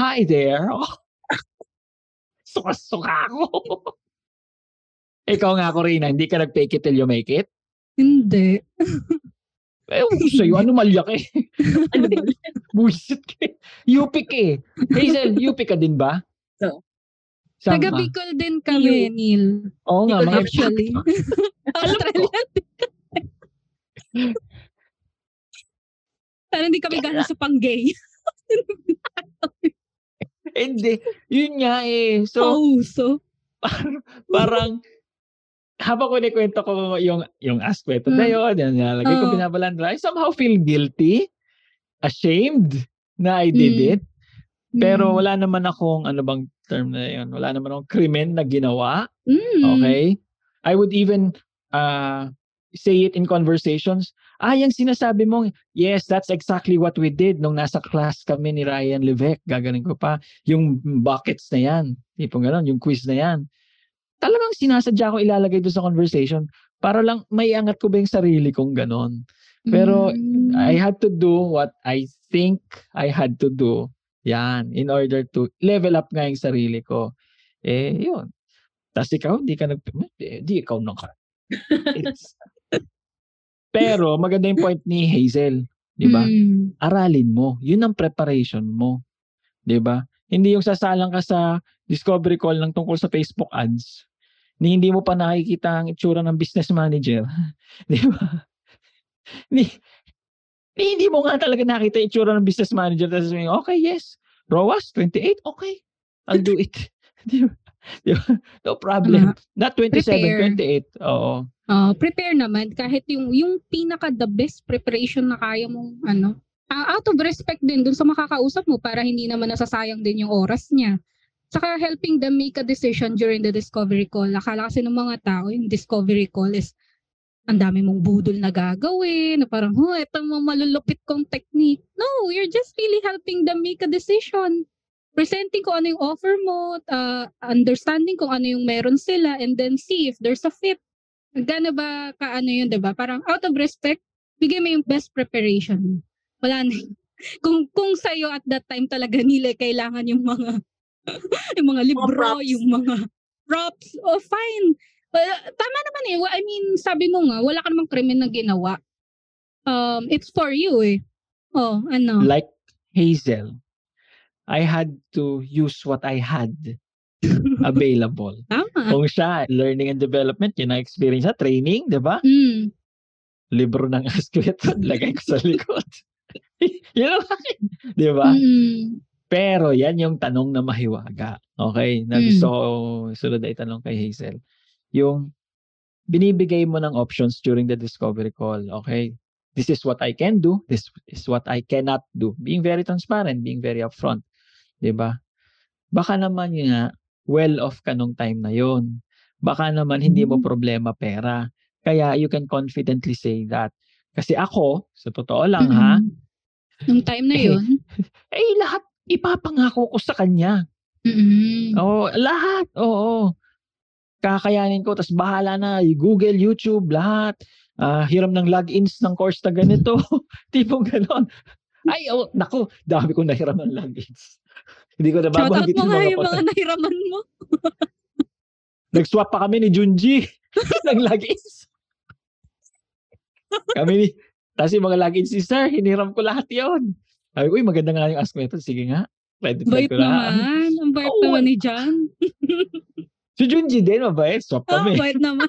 Hi there. Oh. Suka-suka ako. Ikaw nga, Corina, hindi ka nag-fake it till you make it? Hindi. Eh, sa'yo, anomalya ka eh. ano ba? Bullshit ka eh. UP ka eh. Hazel, UP ka din ba? Oo. Saan Taga? Bicol din kami, Neil. Oo nga, Bicol mga Actually. Alam ko. Australian din kami. Pero hindi kami gano'n sa pang-gay. Hindi. Yun nga eh. So, Pauso. parang, parang habang kunikwento ko yung yung aspect na Mm. yun, yan, nalagay ko Oo. binabalandra, I somehow feel guilty. ashamed na I did Mm. it. Pero Mm. wala naman akong, ano bang term na yun? Wala naman akong krimen na ginawa. Mm. Okay? I would even uh, say it in conversations. Ah, yung sinasabi mo, yes, that's exactly what we did nung nasa class kami ni Ryan Levesque. Gagaling ko pa. Yung buckets na yan. Tipong gano'n, yung quiz na yan. Talagang sinasadya ko ilalagay doon sa conversation para lang maiangat ko ba yung sarili kong gano'n. Pero Mm. I had to do what I think I had to do. Yan, in order to level up nga yung sarili ko. Eh, yun. Tapos ikaw, di ka nag... Eh, di ikaw na ka. It's- Pero maganda yung point ni Hazel. Di ba? Mm. Aralin mo. Yun ang preparation mo. Di ba? Hindi yung sasalang ka sa discovery call ng tungkol sa Facebook ads ni hindi mo pa nakikita ang itsura ng business manager. Di ba? Ni, ni hindi mo nga talaga nakita yung itsura ng business manager. Tapos sabihin, okay, yes. ROAS, 28, okay. I'll do it. Di ba? No problem. Not 27, Prepare. 28. Oo. Ah, prepare naman kahit yung yung pinaka the best preparation na kaya mong ano ah, out of respect din dun sa makakausap mo para hindi naman nasasayang din yung oras niya. Saka helping them make a decision during the discovery call. Akala kasi ng mga tao, yung discovery call is ang dami mong budol na gagawin, na parang, oh, ito mga malulupit kong technique. No, you're just really helping them make a decision. Presenting kung ano yung offer mo, uh, understanding kung ano yung meron sila, and then see if there's a fit. Gano ba ka ano yun, 'di ba? Parang out of respect, bigay mo yung best preparation mo. Wala na. Kung kung sa at that time talaga nila kailangan yung mga yung mga libro, props. yung mga props, oh fine. But, tama naman eh. I mean, sabi mo nga, wala ka namang krimen na ginawa. Um, it's for you eh. Oh, ano? Like Hazel, I had to use what I had available. Tama. Kung siya, learning and development, yun ang experience sa training, di ba? Mm. Libro ng Asqueton, lagay ko sa likod. yun ang akin, di ba? Mm. Pero yan yung tanong na mahiwaga. Okay? Na Mm. gusto ko sunod na itanong kay Hazel. Yung binibigay mo ng options during the discovery call. Okay? This is what I can do. This is what I cannot do. Being very transparent, being very upfront. 'Di ba? Baka naman yun nga, well off ka nung time na yon. Baka naman hindi mo problema pera. Kaya you can confidently say that. Kasi ako, sa totoo lang ha, Mm. Nung time na Eh, yun. eh lahat ipapangako ko sa kanya. Mm. Oo, lahat. Oo. Kakayanin ko. Tapos bahala na. Google, YouTube, lahat. Ah, hiram ng logins ng course na ganito. Tipong ganon. Ay, oh, naku, dami kong nahiram ng logins. Hindi ko na mo nga mga yung mga nahiraman mo. Nag-swap pa kami ni Junji ng logins. kami ni, tapos yung mga logins ni Sir, hiniram ko lahat yon. Sabi ko, uy, maganda nga yung ask method. Sige nga. Credit card ko lahat. naman. Ang bait Oo, naman ni John. Si Junji din, mabait. Swap Oh, kami. bait naman.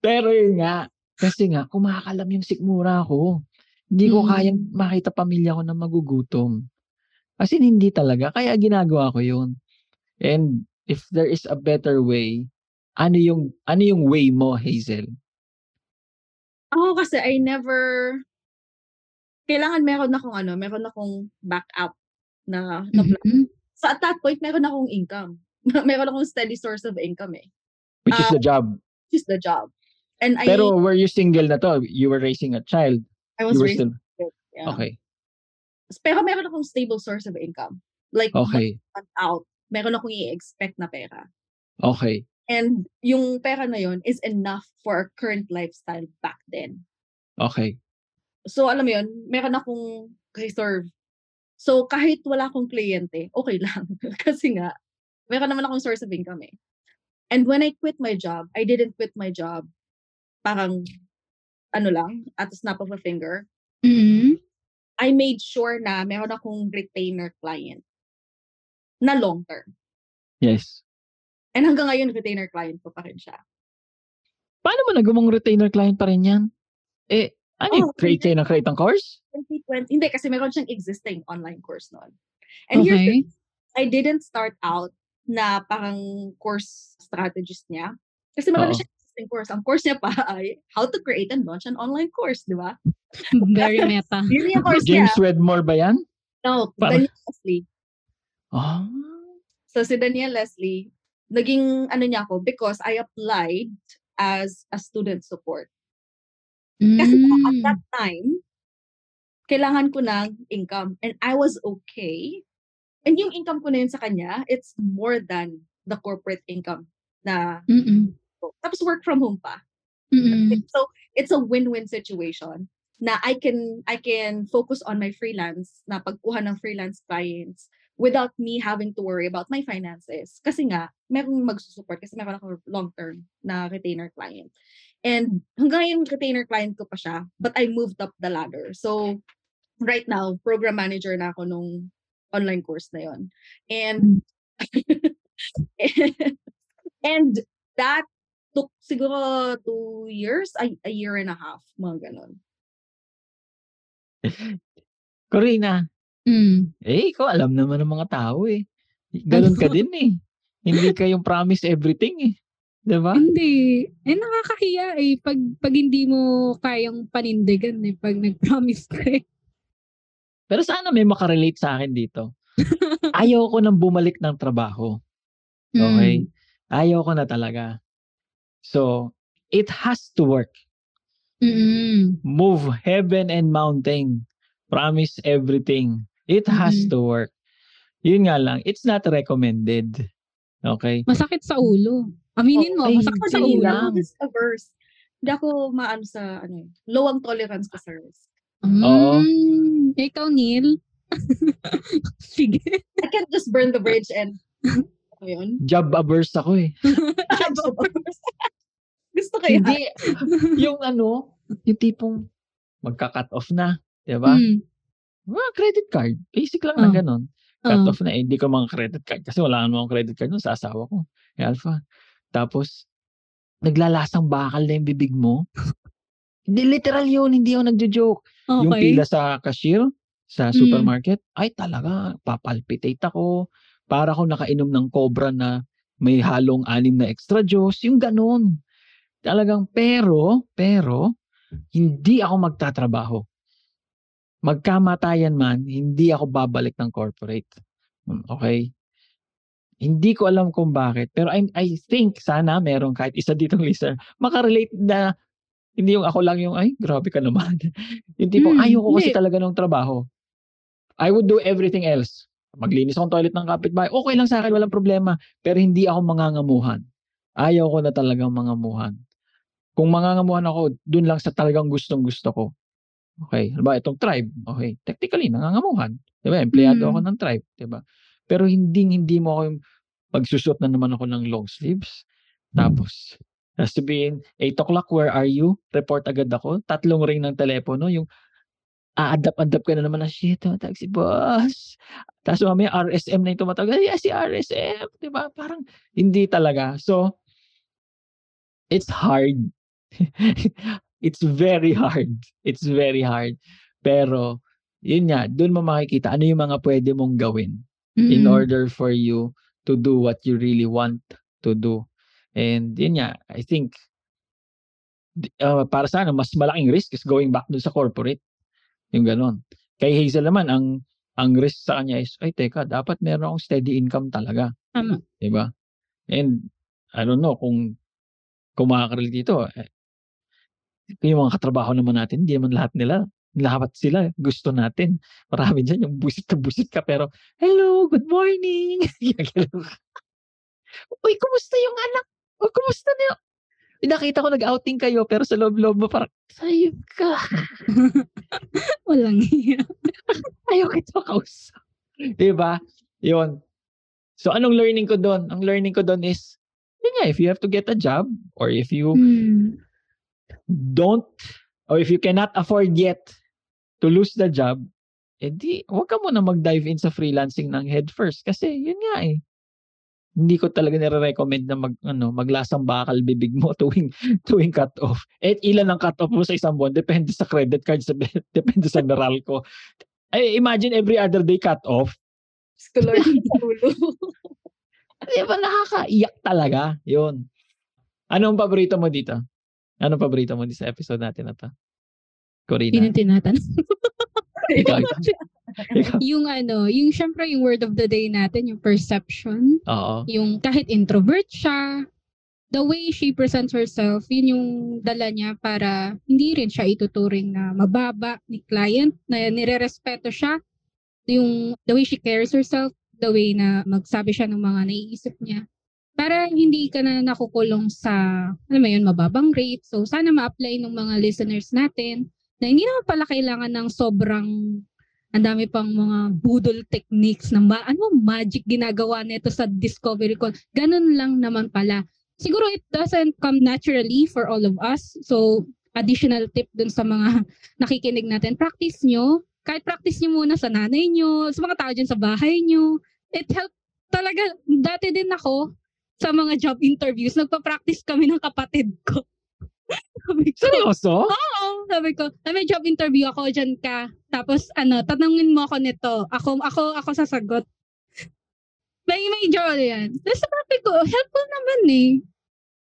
Pero yun nga, kasi nga, kumakalam yung sikmura ko. Hindi ko Mm. kayang makita pamilya ko na magugutom. As in, hindi talaga. Kaya ginagawa ko yun. And if there is a better way, ano yung, ano yung way mo, Hazel? Ako kasi I never kailangan meron akong ano, meron akong backup na, na plan. Mhm. So at that point, meron akong income. meron akong steady source of income eh. Which is Ah, the job. Which is the job. And I, Pero were you single na to? You were raising a child. I was You raised still, yeah. okay. Pero meron akong stable source of income. Like, Okay. out, meron akong i-expect na pera. Okay. And yung pera na yon is enough for our current lifestyle back then. Okay. So, alam mo yun, meron akong reserve. So, kahit wala akong kliyente, okay lang. Kasi nga, meron naman akong source of income eh. And when I quit my job, I didn't quit my job parang, ano lang, at the snap of a finger. Mhm. I made sure na meron akong retainer client na long term. Yes. And hanggang ngayon, retainer client ko pa rin siya. Paano mo nagumong retainer client pa rin yan? Eh, ano yung Oh, create ng create ng course? 2020, hindi, kasi meron siyang existing online course noon. And here's the Okay. I didn't start out na parang course strategist niya. Kasi marami siyang existing course. Ang course niya pa ay how to create and launch an online course, di ba? Very meta. Yun yung course niya. James Wedmore ba yan? No, Parang- Daniel Leslie. Oh. So si Daniel Leslie, naging ano niya ako because I applied as a student support. Kasi po, at Mm. that time, kailangan ko ng income. And I was okay. And yung income ko na yun sa kanya, it's more than the corporate income na Mm-mm. Tapos work from home pa. Mm-mm. So it's a win-win situation na I can I can focus on my freelance na pagkuha ng freelance clients without me having to worry about my finances. Kasi nga, merong magsusupport kasi meron ako long-term na retainer client. And hanggang ngayon, retainer client ko pa siya, but I moved up the ladder. So, right now, program manager na ako nung online course na yon. And, and that took siguro two years, a, a year and a half, mga ganon. Corina, Mm. eh, ikaw alam naman ng mga tao eh. Ganun ka din eh. Hindi kayong promise everything eh. 'Di ba? Hindi. Eh, nakakahiya eh. Pag, pag hindi mo kayang panindigan eh. Pag nag-promise ka eh. Pero sana may makarelate sa akin dito. Ayaw ko nang bumalik ng trabaho. Okay? Ayaw ko na talaga. So, it has to work. Mm. Move heaven and mountain. Promise everything. It has Mhm. to work. Yun nga lang, it's not recommended. Okay? Masakit sa ulo. Aminin mo, Oh, masakit sa ulo. lang. averse. Hindi ako maano sa, ano eh, low ang tolerance ko sa risk. Oo. Mm. Ikaw, Neil? Sige. I can't just burn the bridge and, ano yun? Job averse ako eh. Gusto yun. Hindi. yung ano, yung tipong magka-cut off na. 'di ba? Mm. Mga credit card. Basic lang na Oh. ganun. Cut Oh. off na. Eh, hindi ko mga credit card. Kasi wala naman akong credit card nun sa asawa ko. Eh, Alpha. Tapos, naglalasang bakal na yung bibig mo. hindi, literal yun. Hindi ako nagjo-joke. Okay. Yung pila sa cashier, sa Mm. supermarket, ay talaga, papalpitate ako. Para ako nakainom ng cobra na may halong anim na extra juice. Yung ganun. Talagang, pero, pero, hindi ako magtatrabaho. Magkamatayan man, hindi ako babalik ng corporate. Mm, Okay? Hindi ko alam kung bakit. Pero I, I think sana meron kahit isa ditong listener makarelate na hindi yung ako lang yung, ay, grabe ka naman. yung tipong, Hmm, ayoko kasi talaga ng trabaho. I would do everything else. Maglinis akong toilet ng kapitbahay. Okay lang sa akin, walang problema. Pero hindi ako mangangamuhan. Ayaw ko na talagang mangamuhan. Kung mangangamuhan ako, dun lang sa talagang gustong gusto ko. Okay. Diba, itong tribe. Okay. Technically, nangangamuhan. Diba, empleyado Mm. ako ng tribe. Diba? Pero hindi, hindi mo ako yung magsusot na naman ako ng long sleeves. Tapos, sabihin, 8 o'clock, where are you? Report agad ako. Tatlong ring ng telepono. Yung a-adapt-adapt ka na naman na, shit, tumatawag si boss. Tapos mamaya RSM na yung tumatawag. Ay, si RSM. Diba? Parang hindi talaga. So, it's hard. it's very hard. It's very hard. Pero, yun nga, dun mo makikita ano yung mga pwede mong gawin in Mm. order for you to do what you really want to do. And yun nga, I think uh, para sa akin, mas malaking risk is going back dun sa corporate. Yung ganon. Kay Hazel naman, ang ang risk sa kanya is, ay teka, dapat meron akong steady income talaga. Tama. Di ba? And I don't know kung makaka-relate dito. Yung mga katrabaho naman natin, hindi naman lahat nila lahat sila gusto natin. Marami dyan yung busit na busit ka pero, hello, good morning. Uy, kumusta yung anak? Uy, kumusta na yung... Nakita ko nag-outing kayo pero sa loob-loob mo parang, sayop ka. Walang hiya. Ayaw kita kausap. Diba? Yun. So, anong learning ko doon? Ang learning ko doon is, yun nga, if you have to get a job or if you Mm. Don't or if you cannot afford yet to lose the job, edi huwag ka muna mag-dive in sa freelancing ng head first kasi yun nga eh. Hindi ko talaga nire-recommend na mag ano, maglasang bakal bibig mo tuwing tuwing cut off. Eh ilan ang cut off mo sa isang buwan depende sa credit card sa depende sa Meralco. Ay imagine every other day cut off. Scholar sa ulo. Di ba nakakaiyak talaga? Yun. Anong paborito mo dito? Anong paborito mo sa episode natin na to? Corina. Yun yung tinatanong. Ikaw, ikaw. Ikaw. yung ano, yung syempre yung word of the day natin, yung perception. Oo. Yung kahit introvert siya, the way she presents herself, yun yung dala niya para hindi rin siya ituturing na mababa ni client, na nire-respeto siya. Yung the way she carries herself, the way na magsabi siya ng mga naiisip niya. Para hindi ka na nakukulong sa, ano mo yun, mababang rate. So, sana ma-apply ng mga listeners natin na hindi naman pala kailangan ng sobrang ang dami pang mga budol techniques na ma- ano magic ginagawa nito sa discovery call. Ganun lang naman pala. Siguro it doesn't come naturally for all of us. So, additional tip dun sa mga nakikinig natin, practice nyo. Kahit practice nyo muna sa nanay nyo, sa mga tao dyan sa bahay nyo. It helped talaga. Dati din ako sa mga job interviews, nagpa-practice kami ng kapatid ko. Sabi ko, Seryoso? Oo, sabi ko, "Ay, may job interview ako, dyan ka. Tapos, ano, tanungin mo ako nito. Ako, ako, ako sasagot. May, may job yan. Tapos sabi ko, helpful naman eh.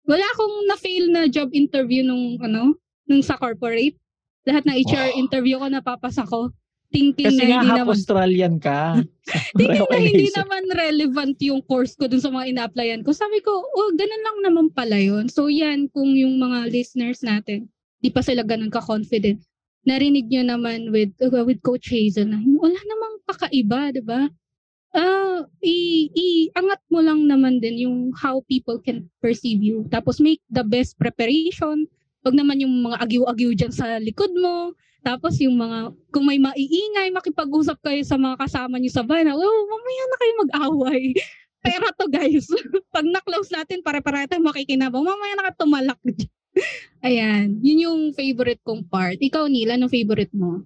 Wala akong na-fail na job interview nung, ano, nung sa corporate. Lahat ng HR Wow. interview ko, napapasa ko. Thinking Kasi na nga half naman, Australian ka. thinking na hindi naman relevant yung course ko dun sa mga ina-applyan ko. Sabi ko, oh, ganun lang naman pala yun. So yan, kung yung mga listeners natin, di pa sila ganun ka-confident, narinig nyo naman with uh, with Coach Hazel na wala namang kakaiba, di ba? Ah, i, i angat mo lang naman din yung how people can perceive you. Tapos make the best preparation. Wag naman yung mga agiw-agiw dyan sa likod mo. Tapos yung mga, kung may maiingay, makipag-usap kayo sa mga kasama niyo sa bahay na, oh, mamaya na kayo mag-away. Pera to guys. Pag na-close natin, pare-pare tayo makikinabang. Mamaya na ka tumalak. Ayan. Yun yung favorite kong part. Ikaw, Neil, anong favorite mo?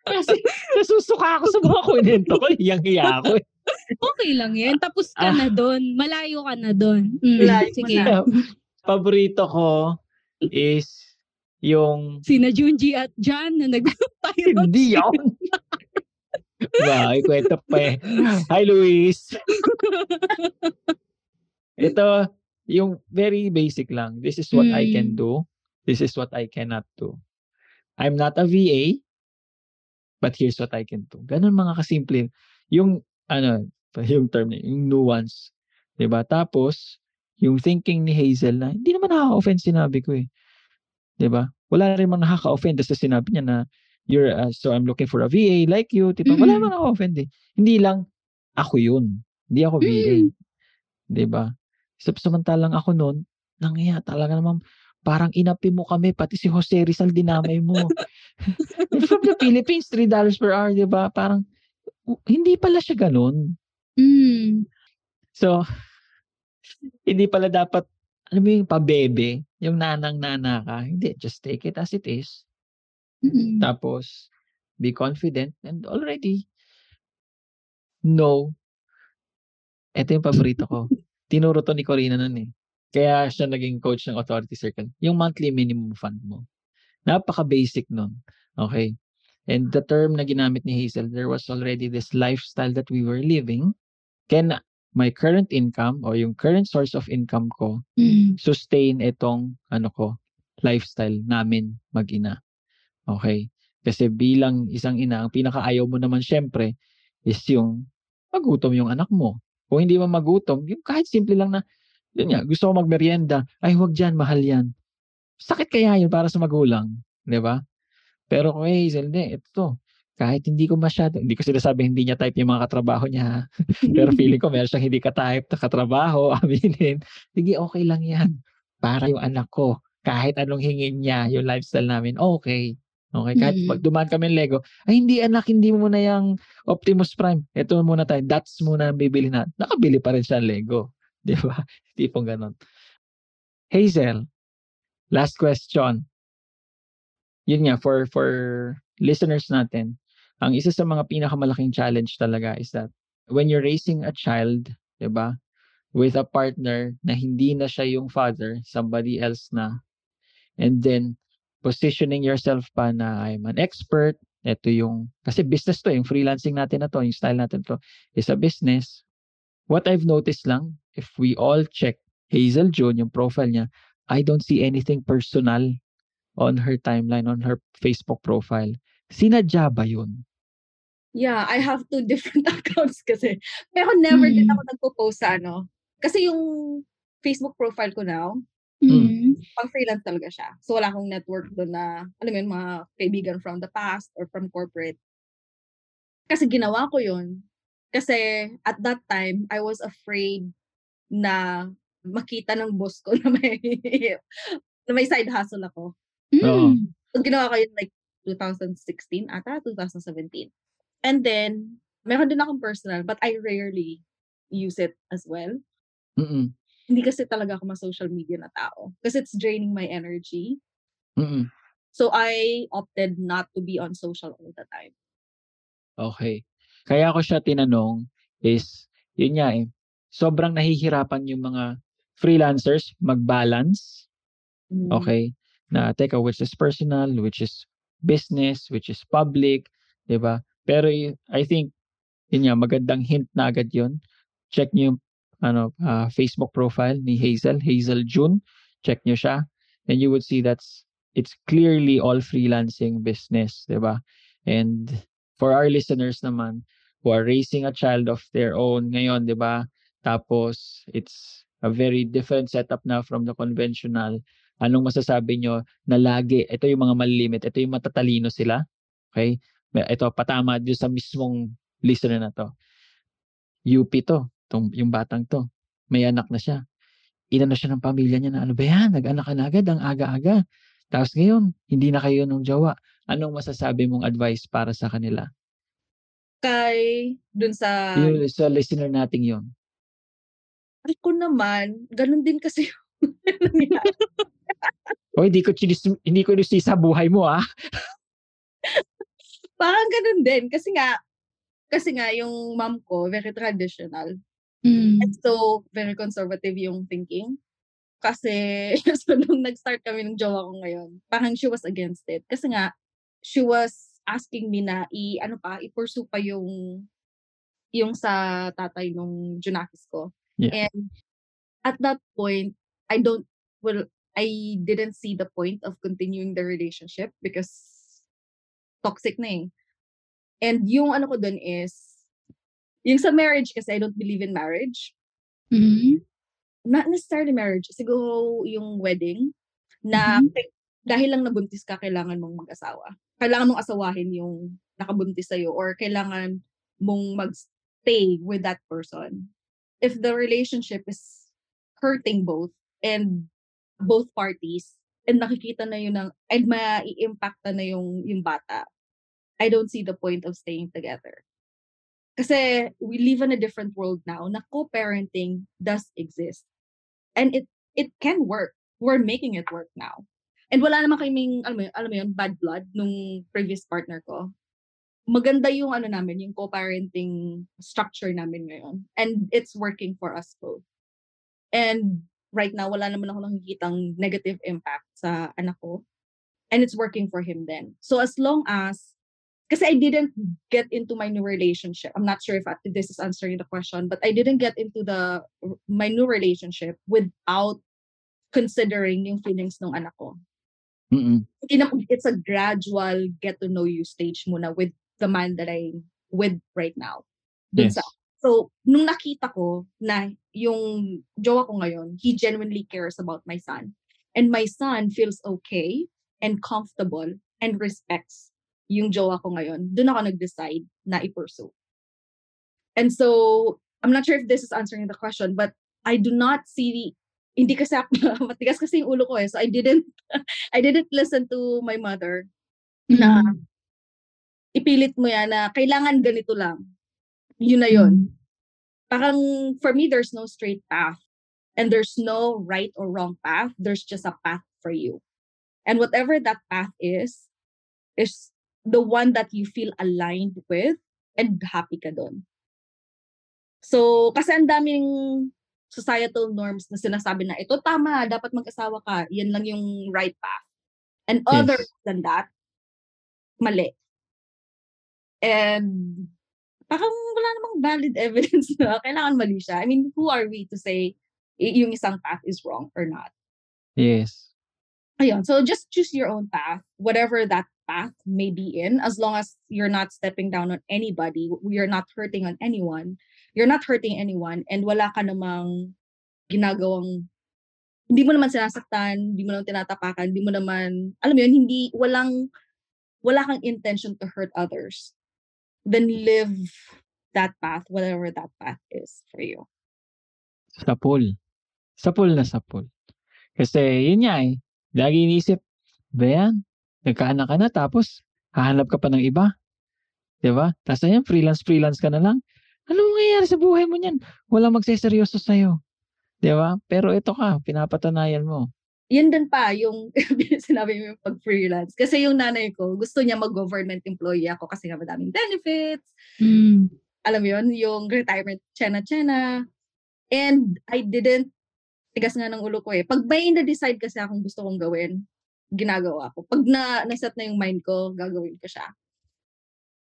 Kasi nasusuka ako sa mga kwento ko. Hiyang-hiya ako. eh. Okay lang yan. Tapos ka Ah. na doon. Malayo ka na doon. Mm, Malayo sige. na. Paborito ko is yung Sina Junji at Jan na nag-pirate. hindi yun. ba, ikwento pa eh. Hi, Luis. Ito, yung very basic lang. This is what I can Mm. do. This is what I cannot do. I'm not a VA, but here's what I can do. Ganun mga kasimple. Yung, ano, yung term na, yung nuance. 'Di ba Tapos, yung thinking ni Hazel na, hindi naman nakaka-offend sinabi ko eh. ba Wala rin mang nakaka-offend sa sinabi niya na, you're, uh, so I'm looking for a VA like you. Diba? Wala Mm. namang nakaka-offend eh. Hindi lang, ako yun. Hindi ako VA. Mm. 'Di ba Sa samantalang ako noon, nangyaya talaga naman, parang inapi mo kami, pati si Jose Rizal dinamay mo. From the Philippines, $3 per hour, di ba? Parang, hindi pala siya ganun. Mm. So, hindi pala dapat, alam mo yung pabebe, yung nanang-nana ka. Hindi, just take it as it is. Mm. Tapos, be confident and already know. Ito yung paborito ko. Tinuro to ni Corina nun eh. Kaya siya naging coach ng Authority Circle. Yung monthly minimum fund mo. Napaka-basic nun. Okay? And the term na ginamit ni Hazel, there was already this lifestyle that we were living. Can my current income or yung current source of income ko Mm. sustain itong ano ko, lifestyle namin mag-ina. Okay? Kasi bilang isang ina, ang pinakaayaw mo naman syempre is yung magutom yung anak mo. Kung hindi man magutom, yung kahit simple lang na, yun nga, gusto ko magmerienda, ay huwag dyan, mahal yan. Sakit kaya yun para sa magulang, di ba? Pero kung hey, Hazel, hindi, ito to. Kahit hindi ko masyado, hindi ko sinasabi hindi niya type yung mga katrabaho niya. Pero feeling ko meron siyang hindi ka-type na katrabaho, aminin. Sige, okay lang yan. Para yung anak ko, kahit anong hingin niya, yung lifestyle namin, okay. Okay, kahit Mm. pag dumaan kami ng Lego, ay hindi anak, hindi mo muna yung Optimus Prime. Ito muna tayo, that's muna ang bibili na. Nakabili pa rin siya ng Lego. Di ba? Tipong ganon. Hazel, last question. Yun nga, for, for listeners natin, ang isa sa mga pinakamalaking challenge talaga is that when you're raising a child, di ba, with a partner na hindi na siya yung father, somebody else na, and then positioning yourself pa na I'm an expert, ito yung, kasi business to, yung freelancing natin na to, yung style natin to, is a business. What I've noticed lang, if we all check Hazel June, yung profile niya, I don't see anything personal on her timeline, on her Facebook profile. Sinadya ba yun? Yeah, I have two different accounts kasi. Pero never din Mm. ako nagpo-post sa ano. Kasi yung Facebook profile ko now, Mm. pang freelance talaga siya. So wala akong network doon na, alam mo yun, mga kaibigan from the past or from corporate. Kasi ginawa ko yun. Kasi at that time, I was afraid na makita ng boss ko na may na may side hustle ako. Mm. So ginawa ko yun like 2016 ata, 2017. And then, meron din akong personal, but I rarely use it as well. Mm-mm. Hindi kasi talaga ako ma-social media na tao. Kasi it's draining my energy. Mm-mm. So I opted not to be on social all the time. Okay. Kaya ko siya tinanong is, yun nga eh, sobrang nahihirapan yung mga freelancers mag-balance Mm. Okay? Na teka, which is personal, which is business, which is public, 'di ba? Pero I think yun nga magandang hint na agad 'yon. Check niyo yung ano ah, Facebook profile ni Hazel, Hazel June. Check niyo siya and you would see that's it's clearly all freelancing business, 'di ba? And for our listeners naman who are raising a child of their own ngayon, 'di ba? Tapos it's a very different setup na from the conventional anong masasabi nyo na lagi, ito yung mga malilimit, ito yung matatalino sila. Okay? Ito, patama dito sa mismong listener na to. UP to, tong, yung batang to. May anak na siya. Ina na siya ng pamilya niya na ano ba yan? Nag-anak ka na agad, ang aga-aga. Tapos ngayon, hindi na kayo nung jowa. Anong masasabi mong advice para sa kanila? Kay, dun sa, Yung sa listener nating yun. ay ko naman, ganun din kasi yung nangyari. O, hindi ko chinis, hindi ko sa buhay mo, ah. Parang ganun din. Kasi nga, kasi nga, yung mom ko, very traditional. Mm. And so, very conservative yung thinking. Kasi, so nung nag-start kami ng jowa ko ngayon, parang she was against it. Kasi nga, she was asking me na i, ano pa, i-pursue pa yung, yung sa tatay nung Junakis ko. Yeah. And at that point, I don't, well, I didn't see the point of continuing the relationship because toxic na eh. And yung ano ko dun is, yung sa marriage kasi I don't believe in marriage Mm. not necessarily marriage, siguro yung wedding, na Mhm. kay- dahil lang nabuntis ka, kailangan mong mag-asawa. Kailangan mong asawahin yung nakabuntis sa'yo or kailangan mong mag-stay with that person. If the relationship is hurting both and both parties, and nakikita na yun ng, and mai-impacta na yung, yung bata, I don't see the point of staying together. Kasi we live in a different world now na co-parenting does exist. And it it can work. We're making it work now. And wala naman kaming, alam mo, alam mo yun, bad blood nung previous partner ko. Maganda yung ano namin, yung co-parenting structure namin ngayon. And it's working for us both. And right now, wala naman ako nakikitang negative impact sa anak ko. And it's working for him then. So as long as kasi I didn't get into my new relationship. I'm not sure if I- if this is answering the question, but I didn't get into the my new relationship without considering yung feelings ng anak ko. Mm-mm. It's a gradual get to know you stage muna with the man that I'm with right now. Dun Yes. sa, so, nung nakita ko na yung jowa ko ngayon, he genuinely cares about my son. And my son feels okay and comfortable and respects yung jowa ko ngayon, doon ako nag-decide na i-pursue. And so, I'm not sure if this is answering the question, but I do not see, hindi kasi ako, matigas kasi yung ulo ko eh, so I didn't, I didn't listen to my mother na Mm. ipilit mo yan na kailangan ganito lang. Yun na yun. Parang, for me, there's no straight path. And there's no right or wrong path. There's just a path for you. And whatever that path is, is the one that you feel aligned with and happy ka doon. So, kasi ang daming societal norms na sinasabi na ito tama, dapat mag-asawa ka, yan lang yung right path. And other Yes. than that, mali. And parang wala namang valid evidence na kailangan mali siya. I mean, who are we to say yung isang path is wrong or not? Yes. Ayun. So just choose your own path, whatever that path may be in, as long as you're not stepping down on anybody, you're not hurting on anyone, you're not hurting anyone, and wala ka namang ginagawang hindi mo naman sinasaktan, hindi mo naman tinatapakan, hindi mo naman, alam mo yun, hindi, walang, wala kang intention to hurt others. Then live that path, whatever that path is for you. Sapul. Sapul na sapul. Kasi yun nga eh. Lagi iniisip, ba yan? Nagkaanak ka na tapos hahanap ka pa ng iba. ba? Tapos ayan, freelance-freelance ka na lang. Ano mangyayari sa buhay mo niyan? Walang magseseryoso sa'yo. ba? Pero ito ka, pinapatanayan mo. Yan din pa yung sinabi mo yung pag-freelance. Kasi yung nanay ko, gusto niya mag-government employee ako kasi nga madaming benefits. Mm. Alam mo yun, yung retirement, chena-chena. And I didn't, tigas nga ng ulo ko eh. Pag may na-decide kasi akong gusto kong gawin, ginagawa ko. Pag na, naset na yung mind ko, gagawin ko siya.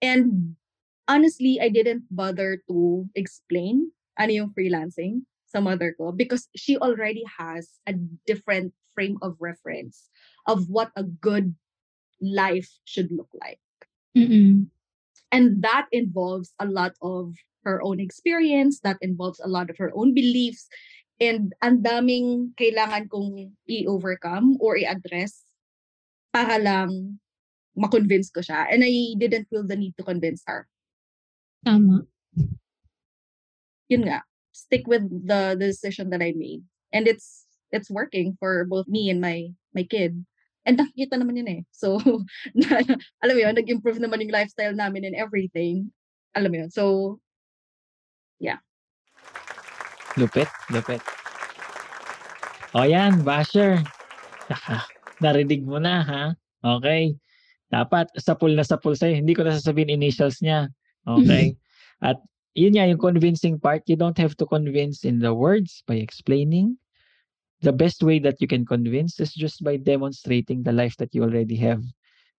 And honestly, I didn't bother to explain ano yung freelancing sa mother ko because she already has a different frame of reference of what a good life should look like. Mm-mm. And that involves a lot of her own experience, that involves a lot of her own beliefs, and ang daming kailangan kong i-overcome or i-address para lang ma-convince ko siya. And I didn't feel the need to convince her. Tama. Yun nga, stick with the, the decision that I made. And it's it's working for both me and my my kid. And nakikita naman yun eh. So, na, alam mo yun, nag-improve naman yung lifestyle namin and everything. Alam mo yun. So, Lupit, lupit. O yan, basher. Narinig mo na, ha? Okay. Dapat sapul na sapul sa'yo. Hindi ko na sasabihin initials niya. Okay? At yun nga, yung convincing part, you don't have to convince in the words by explaining. The best way that you can convince is just by demonstrating the life that you already have.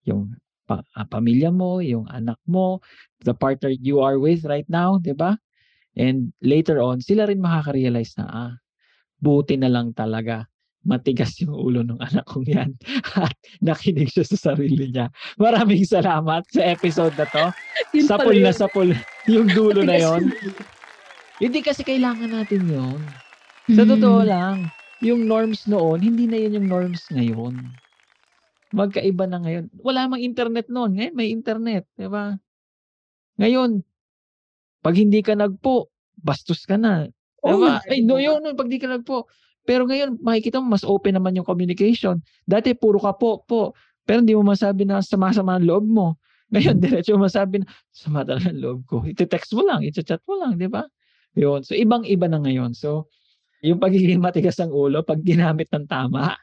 Yung pa- ah, pamilya mo, yung anak mo, the partner you are with right now, di ba? And later on, sila rin makaka-realize na, ah, buti na lang talaga. Matigas yung ulo ng anak kong yan. At nakinig siya sa sarili niya. Maraming salamat sa episode na to. sapul na sapul yung dulo na yon. Hindi kasi kailangan natin yon. Sa totoo lang, yung norms noon, hindi na yun yung norms ngayon. Magkaiba na ngayon. Wala mang internet noon. Ngayon may internet. Di ba? Ngayon, pag hindi ka nagpo, bastos ka na. Di Oo, ba? Ay, no, diba? yun, no, pag di ka nagpo. Pero ngayon, makikita mo, mas open naman yung communication. Dati, puro ka po, po. Pero hindi mo masabi na sama-sama ang loob mo. Ngayon, diretso mo masabi na sama talaga ang loob ko. Iti-text mo lang, iti-chat mo lang, di ba? Yun. So, ibang-iba na ngayon. So, yung pagiging matigas ang ulo, pag ginamit ng tama,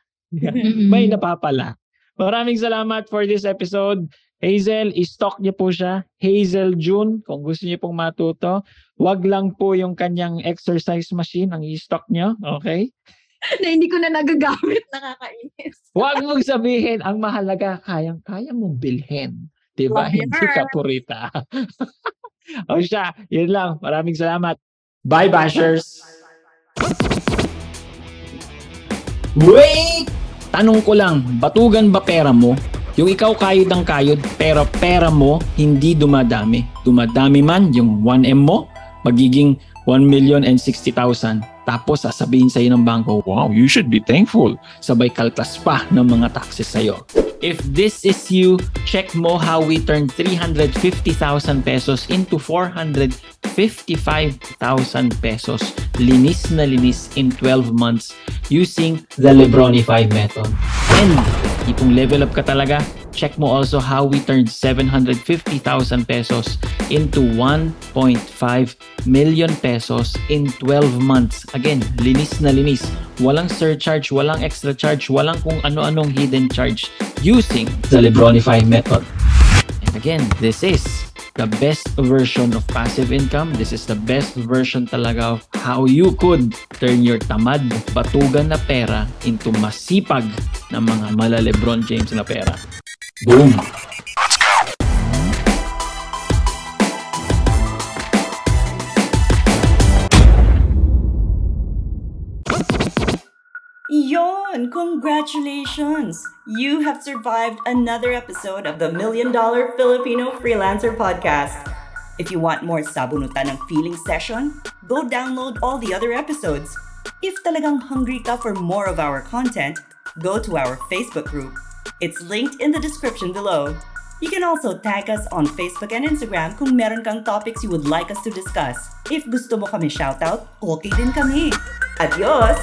may napapala. Maraming salamat for this episode. Hazel, i-stock niyo po siya. Hazel June, kung gusto niyo pong matuto. Wag lang po yung kanyang exercise machine ang i-stock niyo. Okay? na hindi ko na nagagamit. Nakakainis. Huwag mong sabihin, ang mahalaga, kayang-kaya mong bilhin. Diba? Love Hindi ka purita. o siya, yun lang. Maraming salamat. Bye, bashers! Wait! Tanong ko lang, batugan ba pera mo? Yung ikaw kayod ng kayod, pero pera mo hindi dumadami. Dumadami man yung 1M mo, magiging 1 million and 60,000. Tapos sasabihin sa'yo ng bangko, wow, you should be thankful. Sabay kaltas pa ng mga taxes sa'yo. If this is you, check mo how we turned 350,000 pesos into 455,000 pesos. Linis na linis in 12 months using the Lebronify method. And kung level up ka talaga, check mo also how we turned 750,000 pesos into 1.5 million pesos in 12 months. Again, linis na linis. Walang surcharge, walang extra charge, walang kung ano-anong hidden charge using the Lebronify method. And again, this is the best version of passive income. This is the best version talaga of how you could turn your tamad, batugan na pera into masipag na mga mala Lebron James na pera. Boom! Yon! Congratulations! You have survived another episode of the Million Dollar Filipino Freelancer Podcast. If you want more sabunutan ng feeling session, go download all the other episodes. If talagang hungry ka for more of our content, go to our Facebook group. It's linked in the description below. You can also tag us on Facebook and Instagram kung meron kang topics you would like us to discuss. If gusto mo kami shoutout, okay din kami. Adios!